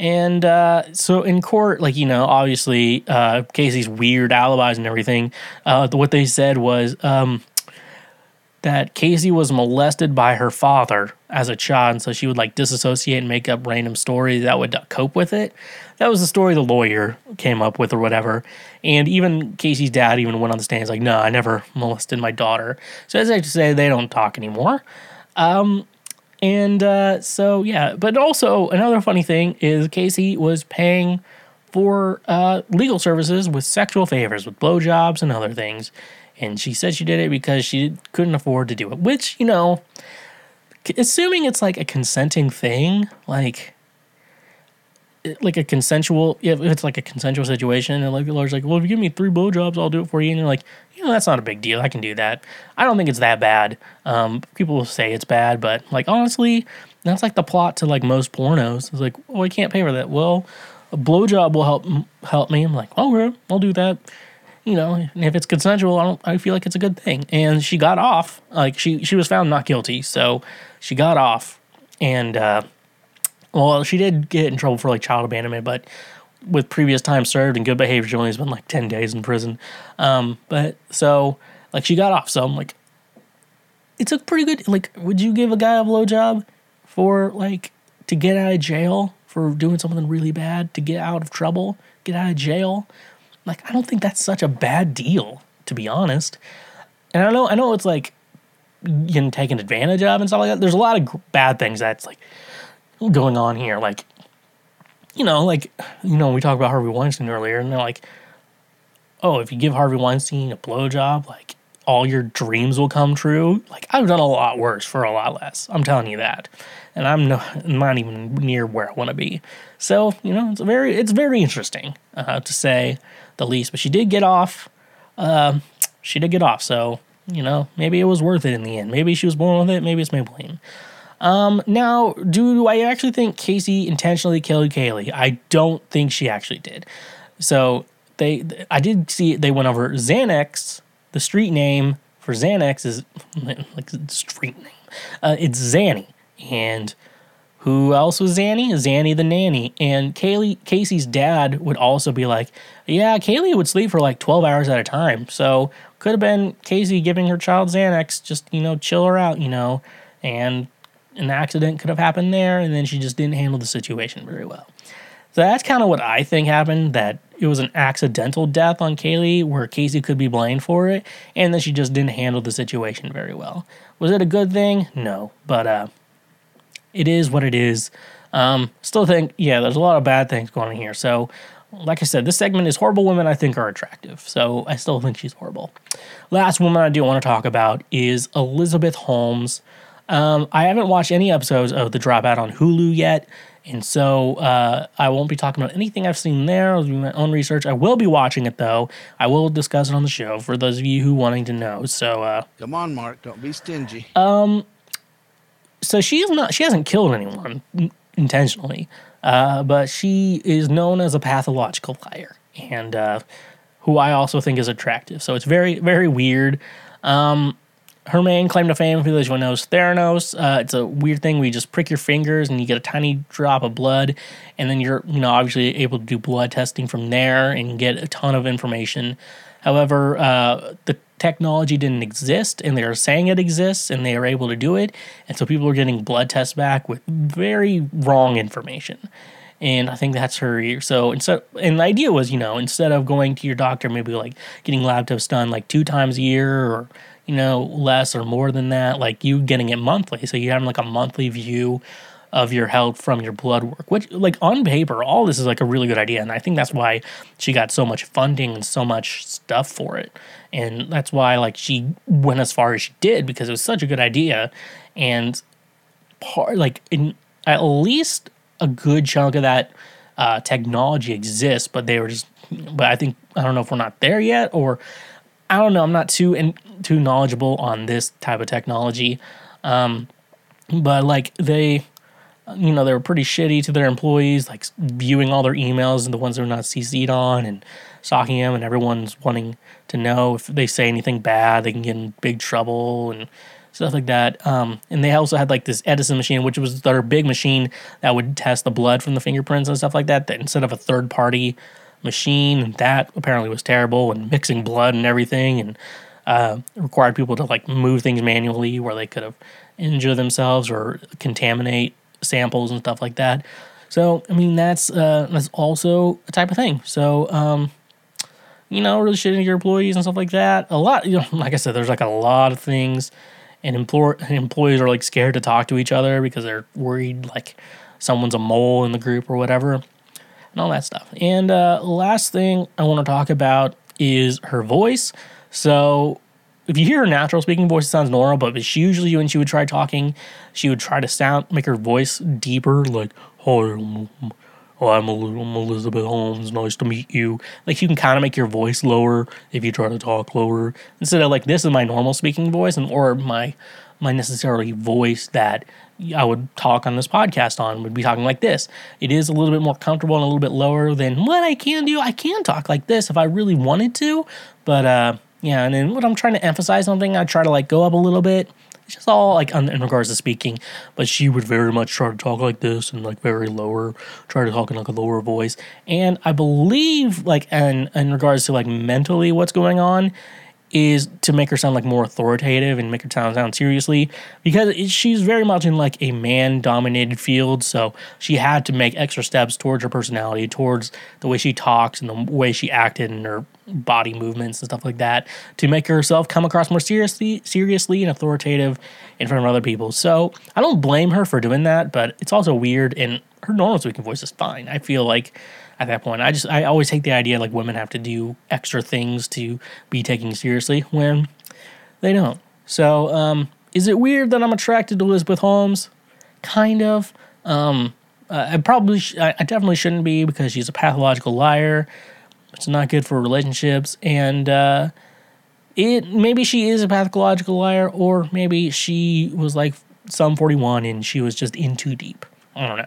and uh, so in court, like you know, obviously uh, Casey's weird alibis and everything. Uh, what they said was um, that Casey was molested by her father as a child, and so she would like disassociate and make up random stories that would cope with it. That was the story the lawyer came up with, or whatever. And even Casey's dad even went on the stand. He's like, "No, I never molested my daughter." So as I say, they don't talk anymore. Um, and uh, so yeah, but also another funny thing is Casey was paying for uh, legal services with sexual favors, with blowjobs and other things and she said she did it because she couldn't afford to do it. Which you know, assuming it's like a consenting thing, like like a consensual, if it's like a consensual situation, and like the lawyer's like, well, if you give me three blowjobs, I'll do it for you, and you're like, you know, that's not a big deal. I can do that. I don't think it's that bad. Um, people will say it's bad, but like honestly, that's like the plot to like most pornos. It's like, oh, I can't pay for that. Well, a blowjob will help help me. I'm like, oh, okay, I'll do that you know, and if it's consensual, I don't. I feel like it's a good thing. And she got off. Like she she was found not guilty, so she got off. And uh, well, she did get in trouble for like child abandonment, but with previous time served and good behavior, she only has been like ten days in prison. Um, but so like she got off. So I'm like, it's a pretty good. Like, would you give a guy a blowjob for like to get out of jail for doing something really bad to get out of trouble, get out of jail? Like, I don't think that's such a bad deal, to be honest. And I know, I know it's like getting taken advantage of and stuff like that. There's a lot of bad things that's like going on here. Like, you know, like, you know, we talked about Harvey Weinstein earlier, and they're like, oh, if you give Harvey Weinstein a blowjob, like, all your dreams will come true. Like, I've done a lot worse for a lot less. I'm telling you that. And I'm no, not even near where I want to be. So, you know, it's very, it's very interesting uh, to say the least. But she did get off. Uh, she did get off. So, you know, maybe it was worth it in the end. Maybe she was born with it. Maybe it's Maybelline. Um, now, do I actually think Casey intentionally killed Caylee? I don't think she actually did. So they, I did see they went over Xanax. The street name for Xanax is like street name. Uh, it's Zanny, and who else was Zanny? Zanny the nanny. And Caylee, Casey's dad would also be like, yeah, Caylee would sleep for like 12 hours at a time. So could have been Casey giving her child Xanax, just, you know, chill her out, you know, and an accident could have happened there. And then she just didn't handle the situation very well. So that's kind of what I think happened. That it was an accidental death on Caylee, where Casey could be blamed for it, and then she just didn't handle the situation very well. Was it a good thing? No, but uh, it is what it is. Um, still think, yeah, there's a lot of bad things going on here. So, like I said, this segment is horrible women I think are attractive. So I still think she's horrible. Last woman I do want to talk about is Elizabeth Holmes. Um, I haven't watched any episodes of The Dropout on Hulu yet. And so uh, I won't be talking about anything I've seen there. I'll do my own research. I will be watching it though. I will discuss it on the show for those of you who wanting to know. So uh,
Come on, Mark. Don't be stingy.
Um, so she is not she hasn't killed anyone intentionally uh, but she is known as a pathological liar and uh, who i also think is attractive so it's very very weird um, her main claim to fame, for those who knows Theranos, uh, it's a weird thing where you just prick your fingers and you get a tiny drop of blood, and then you're, you know, obviously able to do blood testing from there and get a ton of information. However, uh, the technology didn't exist, and they are saying it exists, and they are able to do it, and so people are getting blood tests back with very wrong information. And I think that's her. So instead, and the idea was, you know, instead of going to your doctor, maybe like getting lab tests done like two times a year or, you know, less or more than that, like you getting it monthly. So you have like a monthly view of your health from your blood work, which, like, on paper, all this is like a really good idea. And I think that's why she got so much funding and so much stuff for it. And that's why, like, she went as far as she did because it was such a good idea. And part like in at least a good chunk of that uh, technology exists, but they were just. But I think I don't know if we're not there yet, or I don't know. I'm not too in, too knowledgeable on this type of technology, um, but like they, you know, they were pretty shitty to their employees, like viewing all their emails and the ones they're not CC'd on and stalking them, and everyone's wanting to know if they say anything bad, they can get in big trouble and stuff like that. Um, and they also had like this Edison machine, which was their big machine that would test the blood from the fingerprints and stuff like that. That instead of a third party machine, and that apparently was terrible and mixing blood and everything, and uh, required people to like move things manually where they could have injured themselves or contaminate samples and stuff like that. So I mean that's uh, that's also a type of thing. So um, you know, really shitting your employees and stuff like that. A lot, you know, like I said, there's like a lot of things, and employ- employees are like scared to talk to each other because they're worried like someone's a mole in the group or whatever, and all that stuff. And uh, last thing I want to talk about is her voice. So if you hear her natural speaking voice, it sounds normal, but she usually when she would try talking, she would try to sound make her voice deeper, like "Hi, oh, I'm, Elizabeth Holmes. Nice to meet you." Like you can kind of make your voice lower if you try to talk lower instead of like this is my normal speaking voice and or my my necessarily voice that I would talk on this podcast on would be talking like this. It is a little bit more comfortable and a little bit lower than what I can do. I can talk like this if I really wanted to, but uh, yeah. And then when I'm trying to emphasize something, I try to like go up a little bit. Just all like in regards to speaking. But she would very much try to talk like this and like very lower, try to talk in like a lower voice. And I believe like in in regards to like mentally what's going on is to make her sound like more authoritative and make her sound sound seriously because it, she's very much in like a man dominated field so she had to make extra steps towards her personality towards the way she talks and the way she acted and her body movements and stuff like that to make herself come across more seriously seriously and authoritative in front of other people. So i don't blame her for doing that but it's also weird and her normal speaking voice is fine. I feel like at that point. I just I always hate the idea like women have to do extra things to be taken seriously when they don't. So, um, is it weird that I'm attracted to Elizabeth Holmes? Kind of. Um, I probably sh- I I definitely shouldn't be because she's a pathological liar. It's not good for relationships, and uh, it maybe she is a pathological liar, or maybe she was like some 41 and she was just in too deep. I don't know.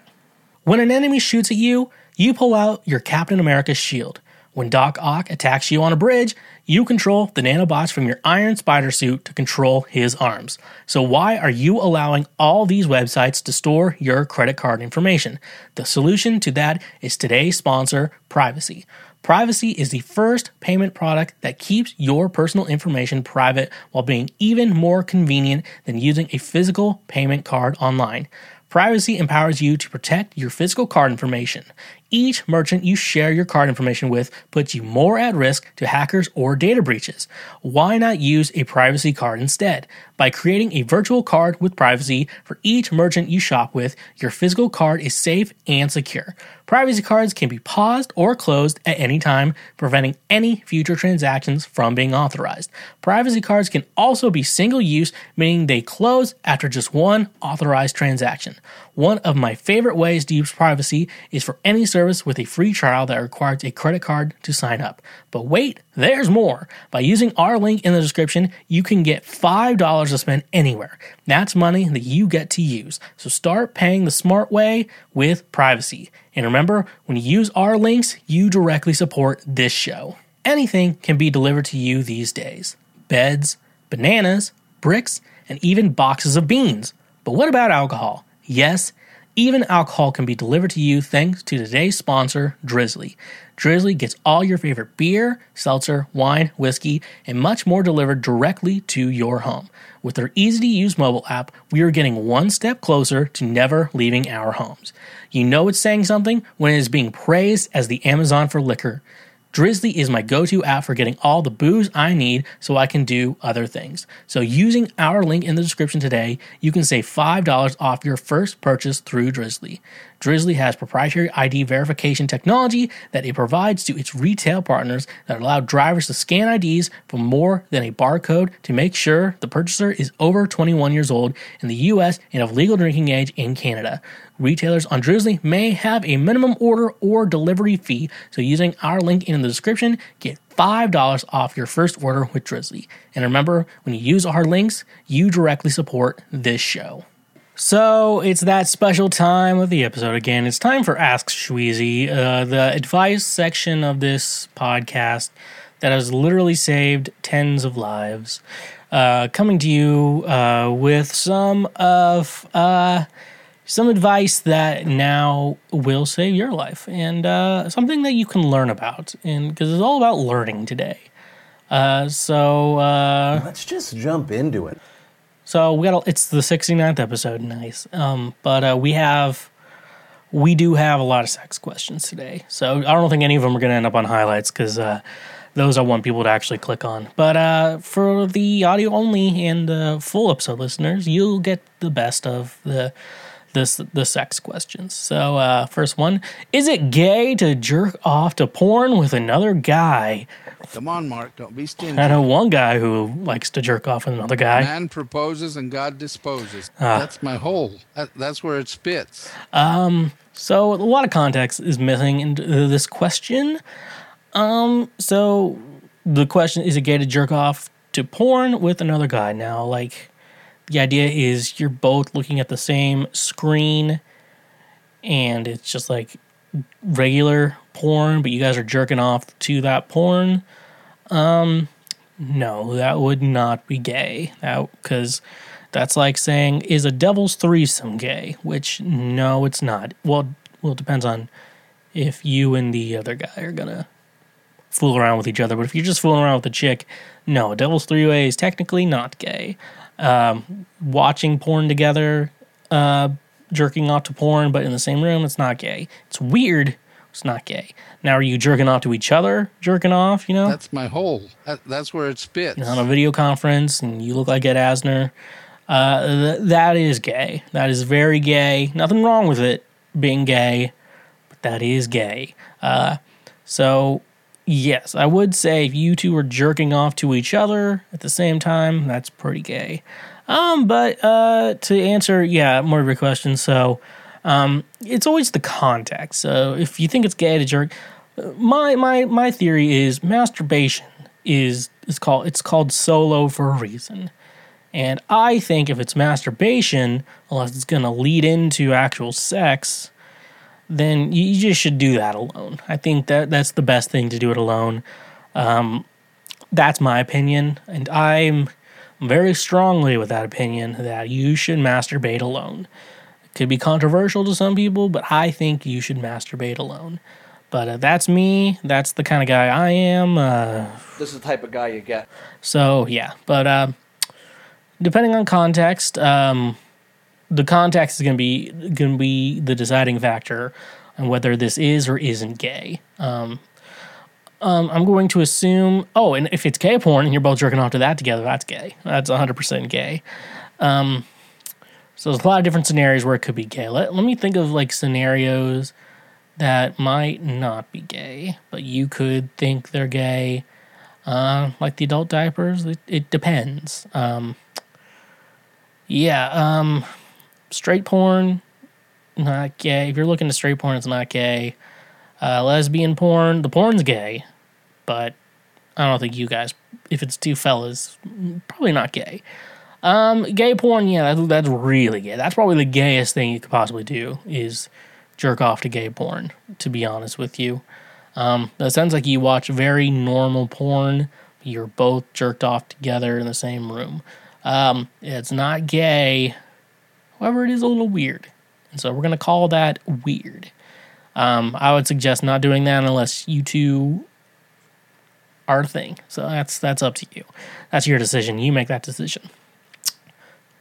When an enemy shoots at you, you pull out your Captain America shield. When Doc Ock attacks you on a bridge, you control the nanobots from your Iron Spider suit to control his arms. So, why are you allowing all these websites to store your credit card information? The solution to that is today's sponsor, Privacy. Privacy is the first payment product that keeps your personal information private while being even more convenient than using a physical payment card online. Privacy empowers you to protect your physical card information. each merchant you share your card information with puts you more at risk to hackers or data breaches. Why not use a privacy card instead? By creating a virtual card with privacy for each merchant you shop with, your physical card is safe and secure. Privacy cards can be paused or closed at any time, preventing any future transactions from being authorized. Privacy cards can also be single use, meaning they close after just one authorized transaction. One of my favorite ways to use privacy is for any service with a free trial that requires a credit card to sign up. But wait, there's more. By using our link in the description, you can get $5 to spend anywhere. That's money that you get to use. So start paying the smart way with privacy. And remember, when you use our links, you directly support this show. Anything can be delivered to you these days beds, bananas, bricks, and even boxes of beans. But what about alcohol? Yes, even alcohol can be delivered to you thanks to today's sponsor, Drizly. Drizly gets all your favorite beer, seltzer, wine, whiskey, and much more delivered directly to your home. With their easy to use mobile app, we are getting one step closer to never leaving our homes. You know it's saying something when it is being praised as the Amazon for liquor. Drizly is my go to app for getting all the booze I need so I can do other things. So, using our link in the description today, you can save $5 off your first purchase through Drizly. Drizly has proprietary ID verification technology that it provides to its retail partners that allow drivers to scan IDs for more than a barcode to make sure the purchaser is over 21 years old in the US and of legal drinking age in Canada. Retailers on Drizly may have a minimum order or delivery fee, so using our link in the description, get $5 off your first order with Drizly. And remember, when you use our links, you directly support this show. So it's that special time of the episode again. It's time for Ask Shweezy, uh, the advice section of this podcast that has literally saved tens of lives. Uh, coming to you uh, with some of uh, some advice that now will save your life and uh, something that you can learn about, and because it's all about learning today. Uh, so
Let's just jump into it.
So we got a, it's the 69th episode, nice. Um, but uh, we have we do have a lot of sex questions today. So I don't think any of them are going to end up on highlights because uh, those I want people to actually click on. But uh, for the audio only and full episode listeners, you'll get the best of the this the sex questions. So uh, first one: Is it gay to jerk off to porn with another guy?
Come on, Mark. Don't be stingy.
I know one guy who likes to jerk off with another guy.
Man proposes and God disposes.
Ah.
That's my hole. That, that's where it spits.
So a lot of context is missing in uh, this question. Um, so the question is: It gay to jerk off to porn with another guy? Now, like the idea is you're both looking at the same screen, and it's just like regular porn, but you guys are jerking off to that porn. Um, no, that would not be gay. That because that's like saying is a devil's threesome gay? Which no, it's not. Well, well, it depends on if you and the other guy are gonna fool around with each other. But if you're just fooling around with a chick, no, a devil's three way is technically not gay. Um, watching porn together, uh, jerking off to porn, but in the same room, it's not gay. It's weird. It's not gay. Now, are you jerking off to each other? Jerking off, you know?
That's my hole. That, that's where it spits.
on a video conference and you look like Ed Asner, uh, th- that is gay. That is very gay. Nothing wrong with it being gay, but that is gay. Uh, so, yes, I would say if you two are jerking off to each other at the same time, that's pretty gay. Um, but uh, to answer, yeah, more of your questions. so um, it's always the context. So if you think it's gay to jerk, my my my theory is masturbation is is called it's called solo for a reason. And I think if it's masturbation, unless it's gonna lead into actual sex, then you, you just should do that alone. I think that that's the best thing to do it alone. Um, that's my opinion, and I'm very strongly with that opinion that you should masturbate alone. Could be controversial to some people, but I think you should masturbate alone. But uh, that's me. That's the kind of guy I am. Uh,
This is the type of guy you get.
so yeah, but uh, depending on context, um, the context is gonna be gonna be the deciding factor on whether this is or isn't gay. Um, um, I'm going to assume. Oh, and if it's gay porn and you're both jerking off to that together, that's gay. That's 100% gay. Um, so there's a lot of different scenarios where it could be gay. Let, let me think of like scenarios that might not be gay, but you could think they're gay. Uh, like the adult diapers, it, it depends. Um, yeah, um, straight porn, not gay. If you're looking to straight porn, it's not gay. Uh, lesbian porn, the porn's gay, but I don't think you guys, if it's two fellas, probably not gay. Um, gay porn, yeah, that's, that's really gay. That's probably the gayest thing you could possibly do is jerk off to gay porn. To be honest with you, um, it sounds like you watch very normal porn. You're both jerked off together in the same room. Um, it's not gay. However, it is a little weird. And so we're going to call that weird. Um, I would suggest not doing that unless you two are a thing. So that's that's up to you. That's your decision. You make that decision.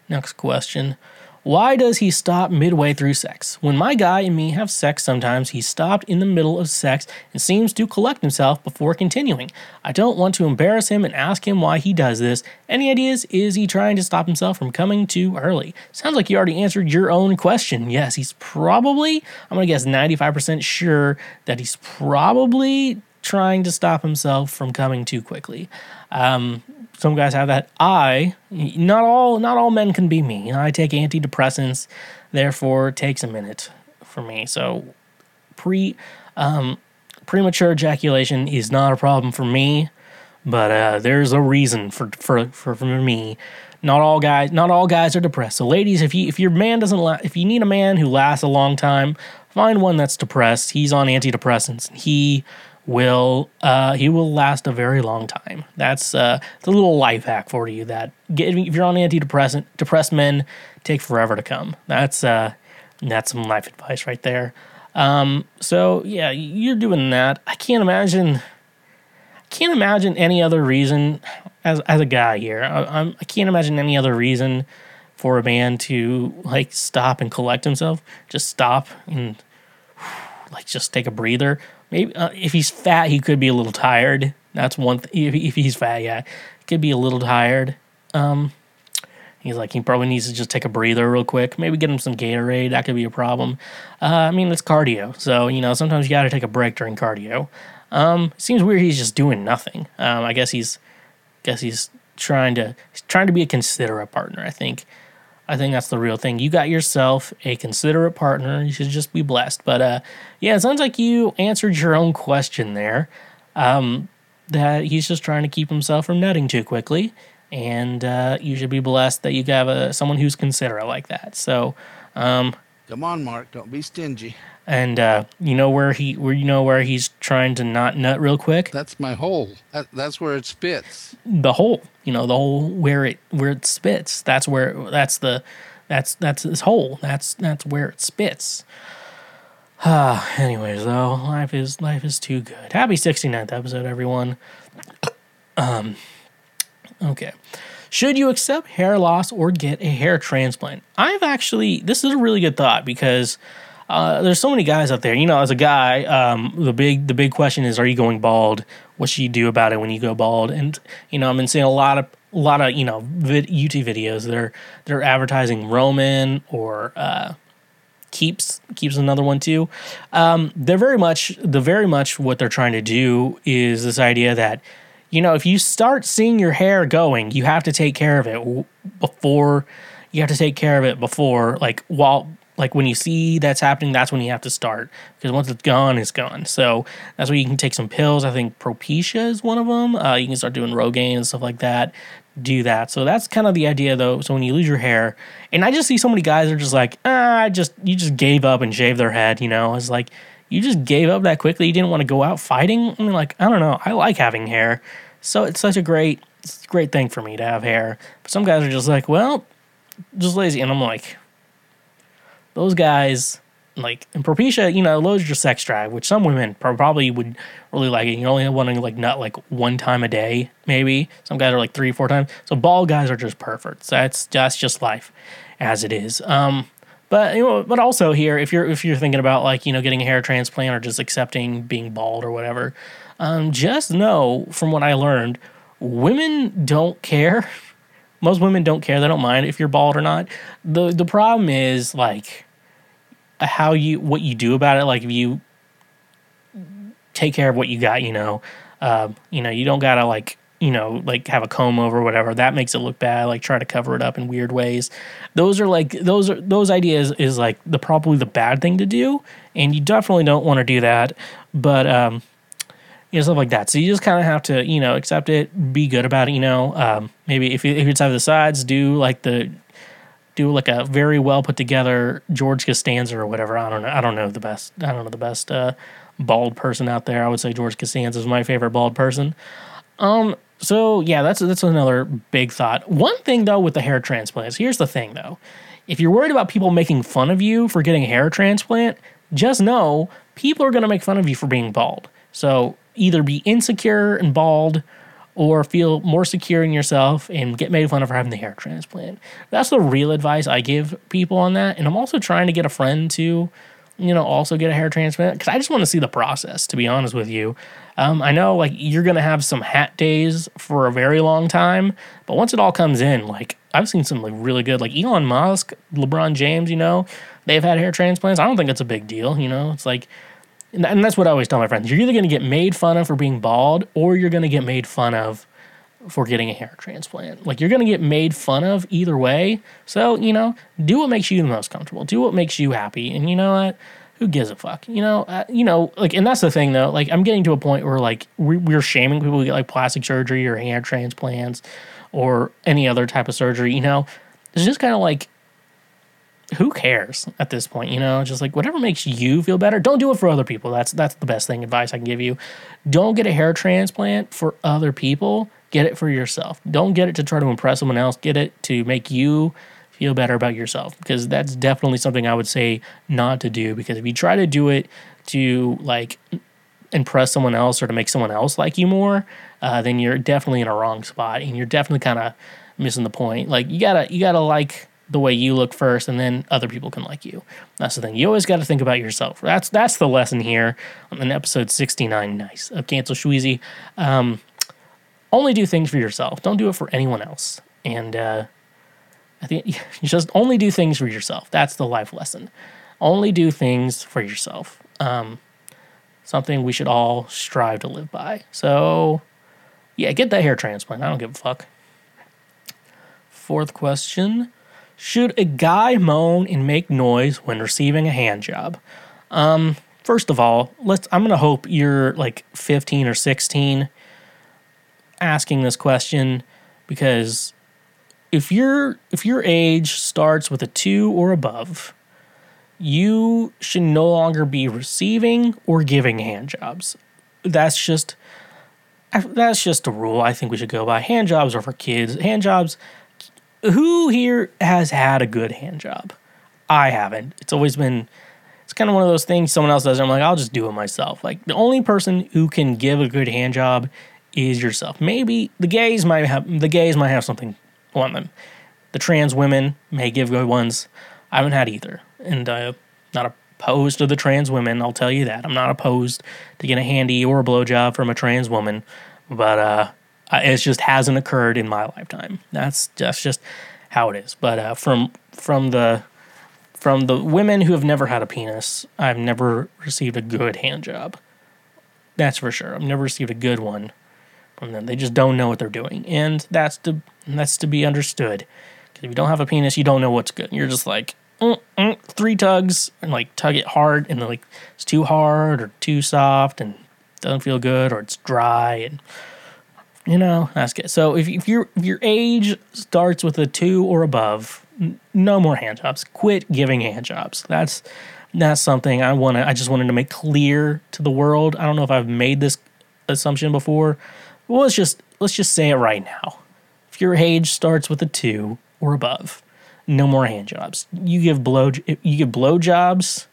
Next question. Why does he stop midway through sex? When my guy and me have sex sometimes, he stopped in the middle of sex and seems to collect himself before continuing. I don't want to embarrass him and ask him why he does this. Any ideas? Is he trying to stop himself from coming too early? Sounds like you already answered your own question. Yes, he's probably, I'm going to guess 95% sure that he's probably trying to stop himself from coming too quickly. Um, some guys have that. I, not all, not all men can be me. I take antidepressants, therefore it takes a minute for me. So, pre, um, premature ejaculation is not a problem for me, but uh, there's a reason for, for for for me. Not all guys, not all guys are depressed. So, ladies, if you if your man doesn't, la- if you need a man who lasts a long time, find one that's depressed. He's on antidepressants. He will uh, he will last a very long time. That's uh, the little life hack for you. That get, if you're on antidepressant, depressed men take forever to come. That's uh, that's some life advice right there. Um, so yeah, you're doing that. I can't imagine. I can't imagine any other reason as as a guy here. I, I'm, I can't imagine any other reason for a man to like stop and collect himself. Just stop and like just take a breather maybe uh, if he's fat, he could be a little tired. That's one. If, if he's fat, yeah, he could be a little tired. Um, he's like he probably needs to just take a breather real quick. Maybe get him some Gatorade. That could be a problem. Uh, I mean, it's cardio, so you know sometimes you got to take a break during cardio. Um, seems weird. He's just doing nothing. Um, I guess he's, guess he's trying to he's trying to be a considerate partner. I think. I think that's the real thing. You got yourself a considerate partner. You should just be blessed. But uh, yeah, it sounds like you answered your own question there. Um, that he's just trying to keep himself from nutting too quickly, and uh, you should be blessed that you have a, someone who's considerate like that. So, um,
Come on, Mark. Don't be stingy.
and uh, you know where he, where you know where he's trying to not nut real quick.
That's my hole. That, that's where it spits.
the hole you know the hole where it where it spits that's where that's the that's that's this hole that's that's where it spits ah anyways though life is life is too good happy 69th episode everyone um okay should you accept hair loss or get a hair transplant i've actually this is a really good thought because uh, there's so many guys out there. You know, as a guy, um, the big the big question is, are you going bald? What should you do about it when you go bald? And you know, I've been seeing a lot of a lot of you know vid- YouTube videos. They're they're advertising Roman or uh, Keeps Keeps another one too. Um, they're very much the very much what they're trying to do is this idea that you know if you start seeing your hair going, you have to take care of it before you have to take care of it before like while like when you see that's happening that's when you have to start because once it's gone it's gone. So that's where you can take some pills. I think propecia is one of them uh, you can start doing rogaine and stuff like that. Do that. So that's kind of the idea though. So when you lose your hair and i just see so many guys are just like ah i just you just gave up and shaved their head you know? It's like you just gave up that quickly you didn't want to go out fighting i mean like i don't know i like having hair so it's such a great it's a great thing for me to have hair but some guys are just like well just lazy and i'm like those guys like and Propecia, you know, lowers your sex drive, which some women probably would really like it. You only want to like nut like one time a day, maybe. Some guys are like three, four times. So bald guys are just perfect. So that's that's just life as it is. Um, But you know, but also here, if you're if you're thinking about like you know getting a hair transplant or just accepting being bald or whatever, um, just know from what I learned, women don't care. Most women don't care; they don't mind if you're bald or not. the The problem is like how you what you do about it. Like if you take care of what you got, you know, um, you know, you don't gotta like you know, like have a comb over or whatever. That makes it look bad. Like try to cover it up in weird ways. Those are like those are those ideas is like the probably the bad thing to do, and you definitely don't want to do that. But um, you know stuff like that. So you just kind of have to you know accept it, be good about it. You know, um, maybe if you, if it's out of the sides, do like the do like a very well put together George Costanza or whatever. I don't know. I don't know the best. I don't know the best uh, bald person out there. I would say George Costanza is my favorite bald person. Um, so yeah, that's that's another big thought. One thing though with the hair transplants, here's the thing though. If you're worried about people making fun of you for getting a hair transplant, just know people are going to make fun of you for being bald. So either be insecure and bald or feel more secure in yourself and get made fun of for having the hair transplant. That's the real advice I give people on that. And I'm also trying to get a friend to, you know, also get a hair transplant because I just want to see the process, to be honest with you. Um, I know like you're gonna have some hat days for a very long time, but once it all comes in, like I've seen some like really good, like Elon Musk, LeBron James, you know, they've had hair transplants. I don't think it's a big deal, you know. It's like, and that's what I always tell my friends: you're either gonna get made fun of for being bald, or you're gonna get made fun of for getting a hair transplant. Like you're gonna get made fun of either way. So you know, do what makes you the most comfortable. Do what makes you happy, and you know what who gives a fuck? You know, uh, you know, like, and that's the thing though. Like, I'm getting to a point where like we, we're shaming people who get like plastic surgery or hair transplants or any other type of surgery. You know, it's just kind of like, who cares at this point? You know, just like whatever makes you feel better. Don't do it for other people. That's that's the best thing advice I can give you. Don't get a hair transplant for other people. Get it for yourself. Don't get it to try to impress someone else. Get it to make you feel better about yourself because that's definitely something I would say not to do because if you try to do it to like impress someone else or to make someone else like you more, uh, then you're definitely in a wrong spot and you're definitely kind of missing the point. Like you gotta you gotta like the way you look first, and then other people can like you. That's the thing. You always got to think about yourself. That's that's the lesson here on episode sixty nine. Nice of Cancel Schweezy. Um, only do things for yourself. Don't do it for anyone else. And uh, I think you just only do things for yourself. That's the life lesson. Only do things for yourself. Um, something we should all strive to live by. So, yeah, get that hair transplant. I don't give a fuck. Fourth question Should a guy moan and make noise when receiving a hand job? Um, first of all, let's I'm gonna hope you're like 15 or 16 asking this question because if your if your age starts with a two or above, you should no longer be receiving or giving hand jobs. That's just that's just a rule I think we should go by. Hand jobs are for kids. Hand jobs. Who here has had a good hand job? I haven't. It's always been. It's kind of one of those things someone else does. I'm like, I'll just do it myself. Like the only person who can give a good hand job is yourself. Maybe the gays might have the gays might have something want them. The trans women may give good ones. I haven't had either, and I'm not opposed to the trans women. I'll tell you that I'm not opposed to get a handy or a blowjob from a trans woman, but uh, it just hasn't occurred in my lifetime. That's that's just how it is. But uh, from from the from the women who have never had a penis, I've never received a good hand job. That's for sure. I've never received a good one from them. They just don't know what they're doing, and that's to that's to be understood. Because if you don't have a penis, you don't know what's good. You're just like mm, mm, three tugs and like tug it hard, and like it's too hard or too soft and doesn't feel good, or it's dry and you know that's good. So if if your if your age starts with a two or above, no more hand jobs. Quit giving hand jobs. That's that's something I want to. I just wanted to make clear to the world. I don't know if I've made this assumption before, well, let's just let's just say it right now. If your age starts with a two or above, no more hand jobs. You give blow you give blow jobs.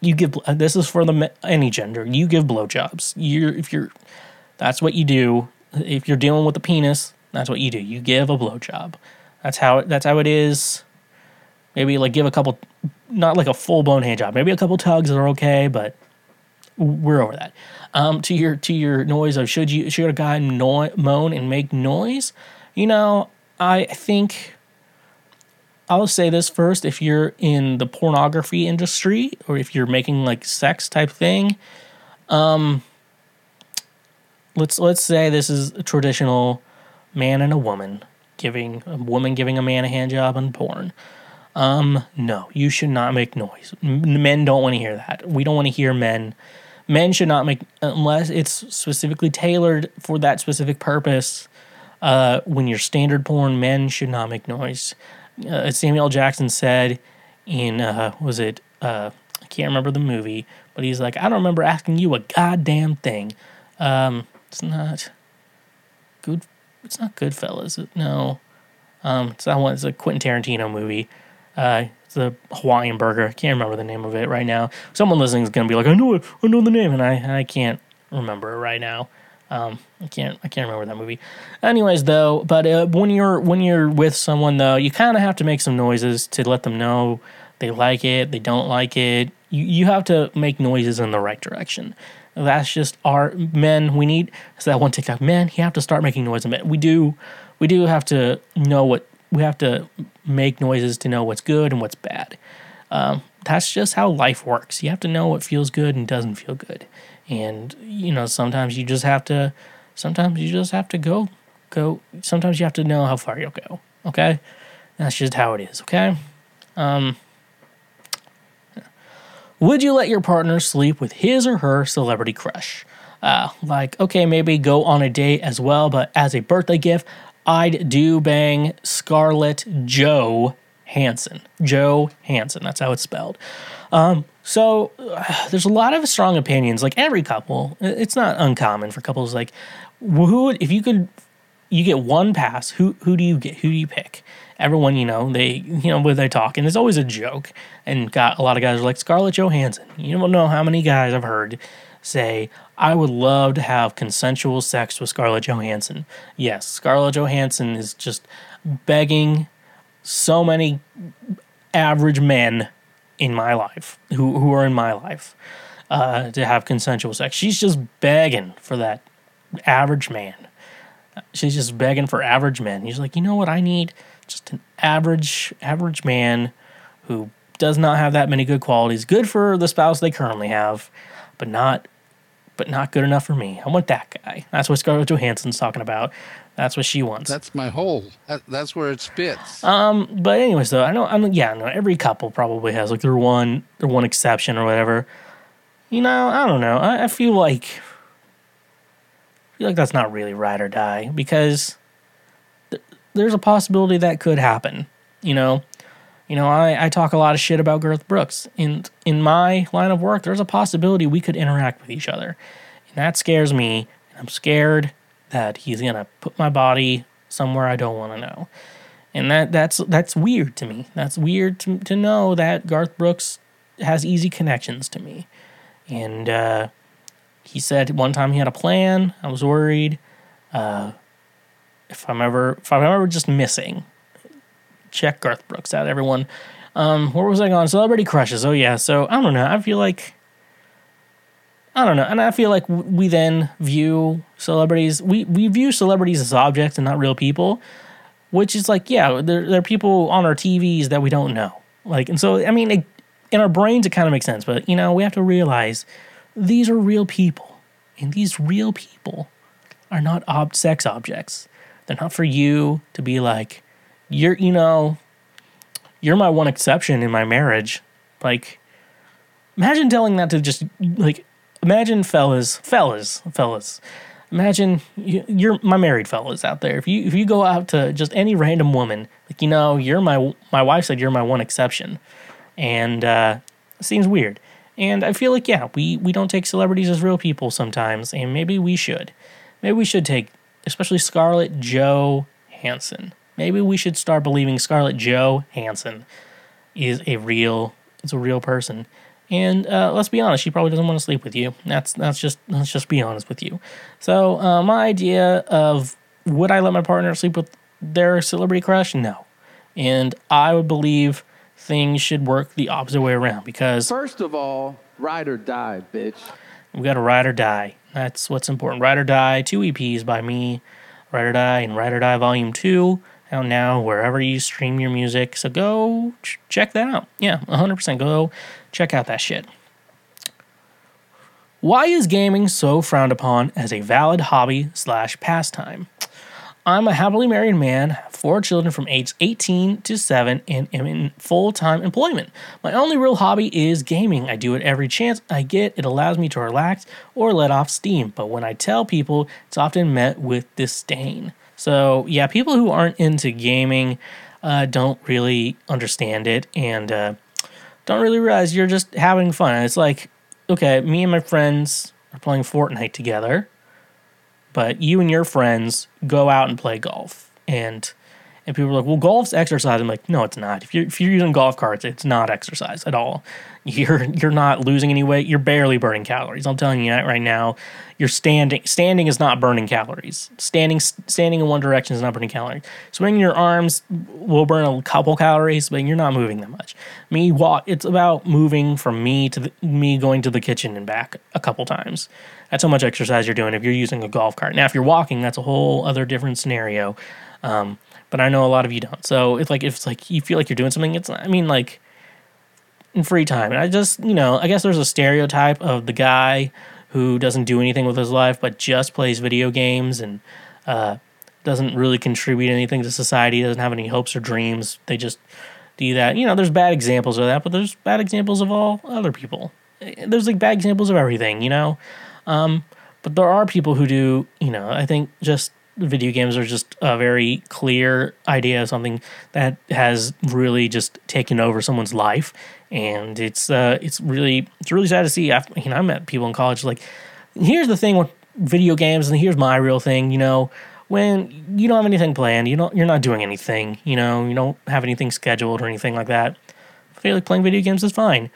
You give uh, this is for the any gender. You give blow jobs. You if you're that's what you do. If you're dealing with a penis, that's what you do. You give a blow job. That's how it, that's how it is Maybe like give a couple, not like a full blown hand job. Maybe a couple tugs are okay, but we're over that. Um, to your to your noise of should you should a guy no, moan and make noise? You know, I think I'll say this first: if you're in the pornography industry or if you're making like sex type thing, um, let's let's say this is a traditional man and a woman giving a woman giving a man a hand job on porn. Um, no, you should not make noise. Men don't want to hear that. We don't want to hear men. Men should not make unless it's specifically tailored for that specific purpose. Uh, when you're standard porn, men should not make noise. Uh, Samuel Jackson said in uh, was it uh, I can't remember the movie, but he's like, I don't remember asking you a goddamn thing. Um, it's not good. It's not Goodfellas. No, um, it's that one. It's a Quentin Tarantino movie. A Hawaiian burger. I can't remember the name of it right now. Someone listening is gonna be like, I know it. I know the name, and I I can't remember it right now. Um, I can't I can't remember that movie. Anyways, though, but uh, when you're when you're with someone though, you kind of have to make some noises to let them know they like it, they don't like it. You you have to make noises in the right direction. That's just our men. We need it's that one TikTok. Men, you have to start making noise. We do we do have to know what we have to make noises to know what's good and what's bad. Um, that's just how life works. You have to know what feels good and doesn't feel good. And you know, sometimes you just have to sometimes you just have to go go sometimes you have to know how far you'll go. Okay? That's just how it is, okay? Um would you let your partner sleep with his or her celebrity crush? Uh, like, okay, maybe go on a date as well, but as a birthday gift, I'd do bang Scarlett Joe Hansen. Joe Hansen, that's how it's spelled. Um, so uh, there's a lot of strong opinions. Like every couple, it's not uncommon for couples. Like, who if you could, you get one pass. Who who do you get? Who do you pick? Everyone, you know, they you know when they talk, and it's always a joke. And got a lot of guys are like Scarlett Johansson. You don't know how many guys I've heard say, I would love to have consensual sex with Scarlett Johansson. Yes, Scarlett Johansson is just begging so many average men in my life who, who are in my life uh, to have consensual sex. She's just begging for that average man. She's just begging for average men. He's like, you know what I need? Just an average average man who does not have that many good qualities. Good for the spouse they currently have, but not but not good enough for me. I want that guy. That's what Scarlett Johansson's talking about. That's what she wants.
That's my hole. That, that's where it spits.
Um, but anyways, though, I know, I mean, yeah, no, every couple probably has like their one, their one exception or whatever. You know, I don't know. I, I feel like, I feel like that's not really ride or die because th- there's a possibility that could happen. You know, you know, I, I talk a lot of shit about Garth Brooks. In in my line of work, there's a possibility we could interact with each other. And that scares me. And I'm scared that he's gonna put my body somewhere I don't want to know. And that that's that's weird to me. That's weird to, to know that Garth Brooks has easy connections to me. And uh, he said one time he had a plan. I was worried. Uh, if I'm ever if I'm ever just missing, check Garth Brooks out, everyone. Um, where was I going? Celebrity crushes. Oh yeah. So I don't know. I feel like I don't know, and I feel like we then view celebrities. We we view celebrities as objects and not real people, which is like yeah, they're they're people on our TVs that we don't know. Like, and so I mean, it, in our brains it kind of makes sense, but you know we have to realize these are real people, and these real people are not ob- sex objects. They're not for you to be like, you're you know you're my one exception in my marriage. Like imagine telling that to just like imagine fellas fellas fellas. Imagine you're my married fellas out there. If you if you go out to just any random woman like you know you're my my wife said you're my one exception. And uh it seems weird. And i feel like yeah we we don't take celebrities as real people sometimes and maybe we should. Maybe we should take especially scarlett joe hansen maybe we should start believing Scarlett Joe Hansen is a real is a real person. And uh, let's be honest, she probably doesn't want to sleep with you. That's that's just let's just be honest with you. So uh, my idea of would I let my partner sleep with their celebrity crush? No, and I would believe things should work the opposite way around because
First of all, ride or die, bitch.
we got to ride or die. That's what's important. Ride or Die, two EPs by me, Ride or Die and Ride or Die Volume 2 out now wherever you stream your music. So go ch- check that out. Yeah, 100% go check out that shit. Why is gaming so frowned upon as a valid hobby slash pastime? I'm a happily married man, four children from age 18 to 7, and am in full time employment. My only real hobby is gaming. I do it every chance I get. It allows me to relax or let off steam. But when I tell people, it's often met with disdain. So, yeah, people who aren't into gaming uh, don't really understand it and uh, don't really realize you're just having fun. It's like, okay, me and my friends are playing Fortnite together but you and your friends go out and play golf. And and people are like well golf's exercise. I'm like no it's not. If you're if you're using golf carts it's not exercise at all you're you're not losing any weight. You're barely burning calories. I'm telling you that right now. You're standing standing is not burning calories. Standing standing in one direction is not burning calories. Swinging your arms will burn a couple calories but you're not moving that much. Me walk it's about moving from me to the, me going to the kitchen and back a couple times. That's how much exercise you're doing if you're using a golf cart. Now if you're walking that's a whole other different scenario um, but i know a lot of you don't. So it's like if it's like you feel like you're doing something it's i mean like in free time. And I just, you know, I guess there's a stereotype of the guy who doesn't do anything with his life but just plays video games and uh, doesn't really contribute anything to society, doesn't have any hopes or dreams. They just do that. You know, there's bad examples of that, but there's bad examples of all other people. There's like bad examples of everything, you know? Um, but there are people who do, you know, I think just video games are just a very clear idea of something that has really just taken over someone's life and it's uh it's really it's really sad to see after you know i met people in college like here's the thing with video games and here's my real thing you know when you don't have anything planned you don't you're not doing anything you know you don't have anything scheduled or anything like that. I feel like playing video games is fine.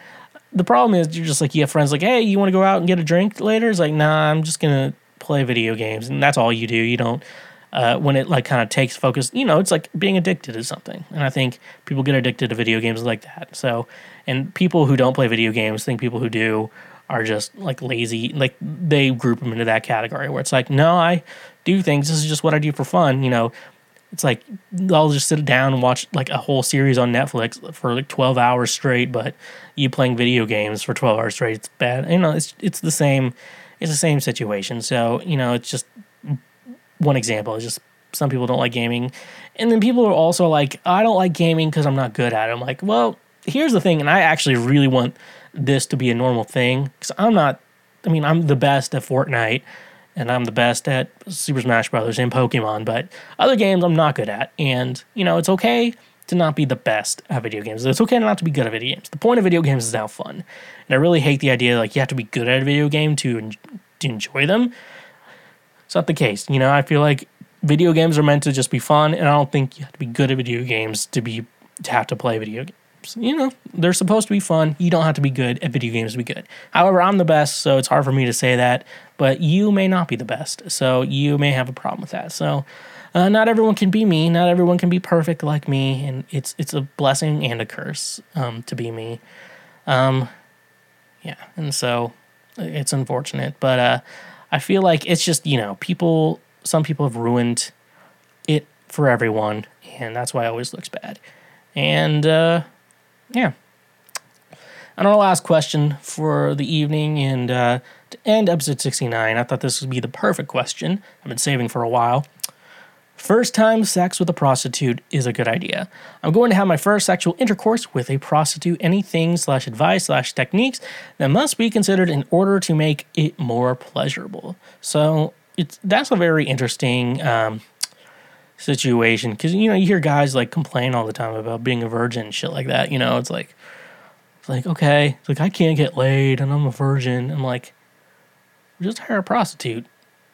The problem is you're just like you have friends like hey you want to go out and get a drink later? It's like nah i'm just gonna play video games. And that's all you do. You don't uh, when it like kind of takes focus you know it's like being addicted to something. And i think people get addicted to video games like that. So and people who don't play video games think people who do are just like lazy. Like they group them into that category where it's like no i do things. This is just what i do for fun you know? It's like i'll just sit down and watch like a whole series on netflix for like 12 hours straight but you playing video games for 12 hours straight it's bad. You know it's it's the same it's the same situation. So you know it's just one example. Is just some people don't like gaming. And then people are also like i don't like gaming because i'm not good at it. I'm like well here's the thing and i actually really want this to be a normal thing because i'm not i mean i'm the best at fortnite and i'm the best at super smash brothers and pokemon but other games i'm not good at and you know it's okay to not be the best at video games it's okay not to be good at video games the point of video games is to have fun and i really hate the idea like you have to be good at a video game to, en- to enjoy them it's not the case. You know, I feel like video games are meant to just be fun, and I don't think you have to be good at video games to be to have to play video games. You know, they're supposed to be fun. You don't have to be good at video games to be good. However, I'm the best, so it's hard for me to say that. But you may not be the best, so you may have a problem with that. So. Uh, not everyone can be me. Not everyone can be perfect like me, and it's it's a blessing and a curse um, to be me. Um, yeah, and so it's unfortunate, but uh, I feel like it's just, you know, people, some people have ruined it for everyone, and that's why it always looks bad. And, uh, yeah. And our last question for the evening, and uh, to end episode 69, I thought this would be the perfect question. I've been saving for a while. First time sex with a prostitute is a good idea. I'm going to have my first sexual intercourse with a prostitute. Anything slash advice slash techniques that must be considered in order to make it more pleasurable. So it's that's a very interesting um, situation because you know you hear guys like complain all the time about being a virgin and shit like that. You know, it's like it's like okay, it's like I can't get laid and I'm a virgin. I'm like, just hire a prostitute.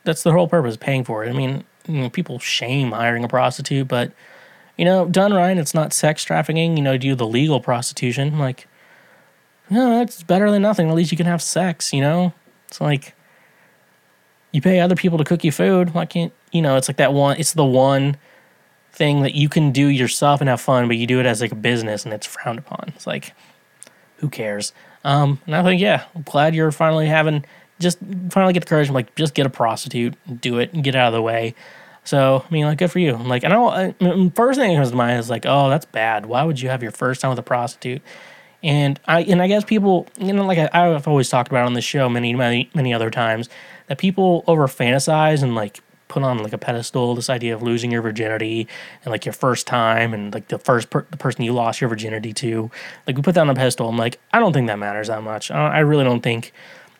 That's the whole purpose, paying for it. I mean, you know, people shame hiring a prostitute, but you know, done right, it's not sex trafficking. You know, do the legal prostitution. Like, no, it's better than nothing. At least you can have sex. You know, it's like you pay other people to cook you food. Why can't you know? It's like that one. It's the one thing that you can do yourself and have fun, but you do it as like a business and it's frowned upon. It's like, who cares? Um, and I think, yeah, I'm glad you're finally having just finally get the courage. I'm like, just get a prostitute, do it, and get out of the way. So, I mean, like, good for you. I'm like, and I I, first thing that comes to mind is like, oh, that's bad. Why would you have your first time with a prostitute? And I, and I guess people, you know, like I, I've always talked about on the show many, many, many other times, that people over fantasize and like put on like a pedestal this idea of losing your virginity and like your first time and like the first per- the person you lost your virginity to. Like we put that on a pedestal. I'm like i don't think that matters that much. I, I really don't think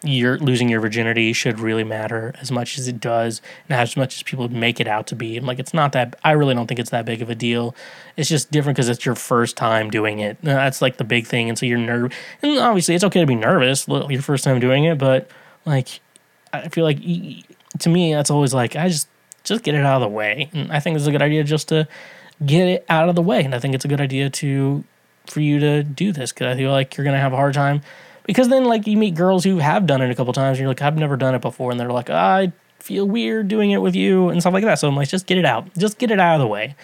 you're losing your virginity should really matter as much as it does and as much as people make it out to be. I'm like it's not that i really don't think it's that big of a deal. It's just different because it's your first time doing it. Uh, that's like the big thing. And so you're nervous and obviously it's okay to be nervous your first time doing it but like i feel like to me, that's always like I just just get it out of the way. And I think it's a good idea just to get it out of the way. And I think it's a good idea to for you to do this because I feel like you're gonna have a hard time because then like you meet girls who have done it a couple times and you're like I've never done it before and they're like I feel weird doing it with you and stuff like that. So I'm like just get it out, just get it out of the way.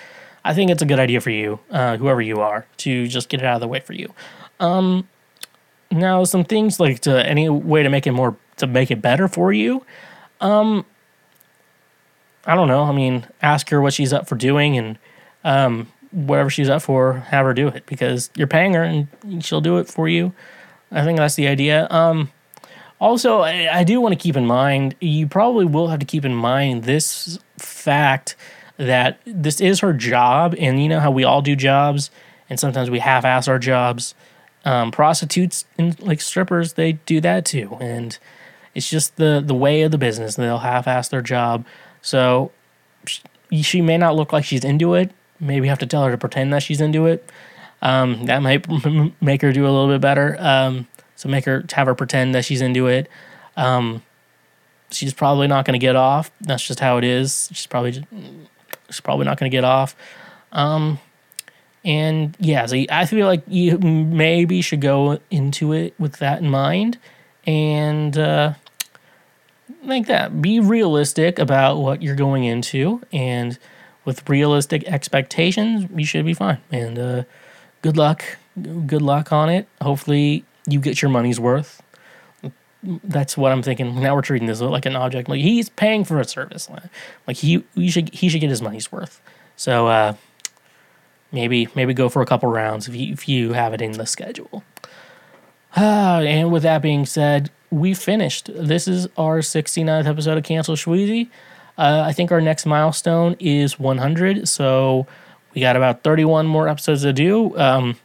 I think it's a good idea for you, uh, whoever you are, to just get it out of the way for you. Um, now some things like to any way to make it more to make it better for you. Um, I don't know. I mean, ask her what she's up for doing and um, whatever she's up for, have her do it because you're paying her and she'll do it for you. I think that's the idea. Um, also, I, I do want to keep in mind, you probably will have to keep in mind this fact that this is her job. And you know how we all do jobs and sometimes we half ass our jobs. Um, prostitutes and like strippers, they do that too. And it's just the the way of the business. They'll half-ass their job. So she, may not look like she's into it. Maybe have to tell her to pretend that she's into it. Um, that might make her do a little bit better. Um, so make her have her pretend that she's into it. Um, she's probably not going to get off. That's just how it is. She's probably just, she's probably not going to get off. Um, and yeah, so I feel like you maybe should go into it with that in mind, and uh, like that. Be realistic about what you're going into, and with realistic expectations, you should be fine. And uh, good luck, good luck on it. Hopefully, you get your money's worth. That's what I'm thinking. Now we're treating this like an object. Like he's paying for a service. Like he, he should, he should get his money's worth. So uh, maybe, maybe go for a couple rounds if you, if you have it in the schedule. Uh, and with that being said, we finished. This is our 69th episode of Cancel Shweezy. Uh, I think our next milestone is 100. So we got about 31 more episodes to do. Um,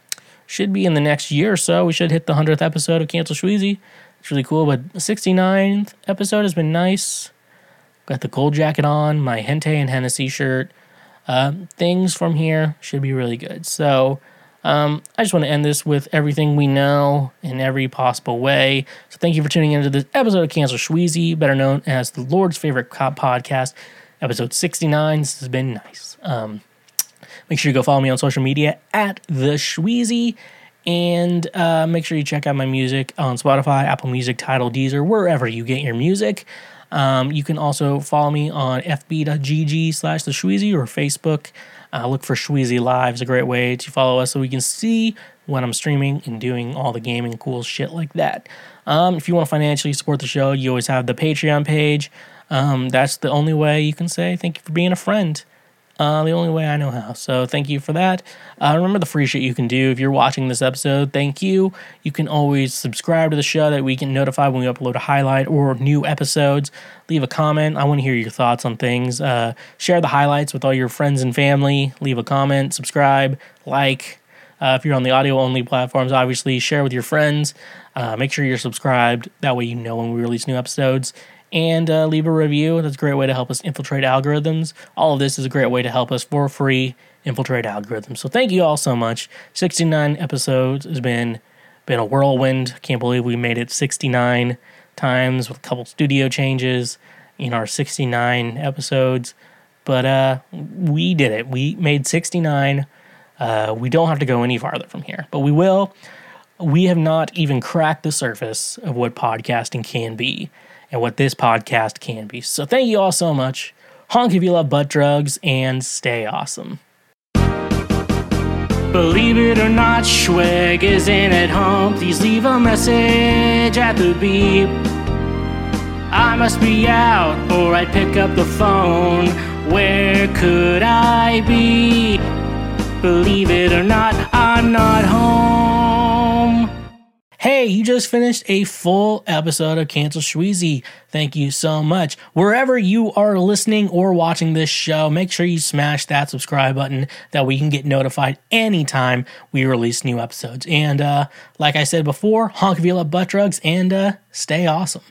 should be in the next year or so. We should hit the 100th episode of Cancel Shweezy. It's really cool. But the 69th episode has been nice. Got the gold jacket on, my Hentai and Hennessy shirt. Uh, things from here should be really good. So um, I just want to end this with everything we know in every possible way. So thank you for tuning into this episode of Cancel Shweezy, better known as the Lord's favorite cop podcast, episode 69. This has been nice. Um, make sure you go follow me on social media at the Shweezy. And uh, make sure you check out my music on Spotify, Apple Music, Tidal, Deezer, wherever you get your music. Um, you can also follow me on fb.gg slash the or Facebook. Uh, look for Shweezy Live. is a great way to follow us so we can see when I'm streaming and doing all the gaming cool shit like that. Um, if you want to financially support the show, you always have the Patreon page. Um, that's the only way you can say thank you for being a friend. Uh, the only way I know how. So thank you for that. Uh, remember the free shit you can do if you're watching this episode. Thank you. You can always subscribe to the show that we can notify when we upload a highlight or new episodes. Leave a comment. I want to hear your thoughts on things. Uh, share the highlights with all your friends and family. Leave a comment. Subscribe. Like. Uh, if you're on the audio only platforms, obviously share with your friends. Uh, make sure you're subscribed. That way you know when we release new episodes and uh, leave a review. That's a great way to help us infiltrate algorithms. All of this is a great way to help us for free infiltrate algorithms. So thank you all so much. 69 episodes has been been a whirlwind. Can't believe we made it 69 times with a couple studio changes in our 69 episodes. But uh, we did it. We made 69. Uh, we don't have to go any farther from here, but we will. We have not even cracked the surface of what podcasting can be and what this podcast can be. So thank you all so much. Honk if you love butt drugs and stay awesome. Believe it or not, Schweg isn't at home. Please leave a message at the beep. I must be out, or I'd pick up the phone. Where could I be? Believe it or not, I'm not home. Hey, you just finished a full episode of Cancel Shweezy. Thank you so much. Wherever you are listening or watching this show, make sure you smash that subscribe button that we can get notified anytime we release new episodes. And uh, like I said before, honk Vila butt drugs and uh, stay awesome.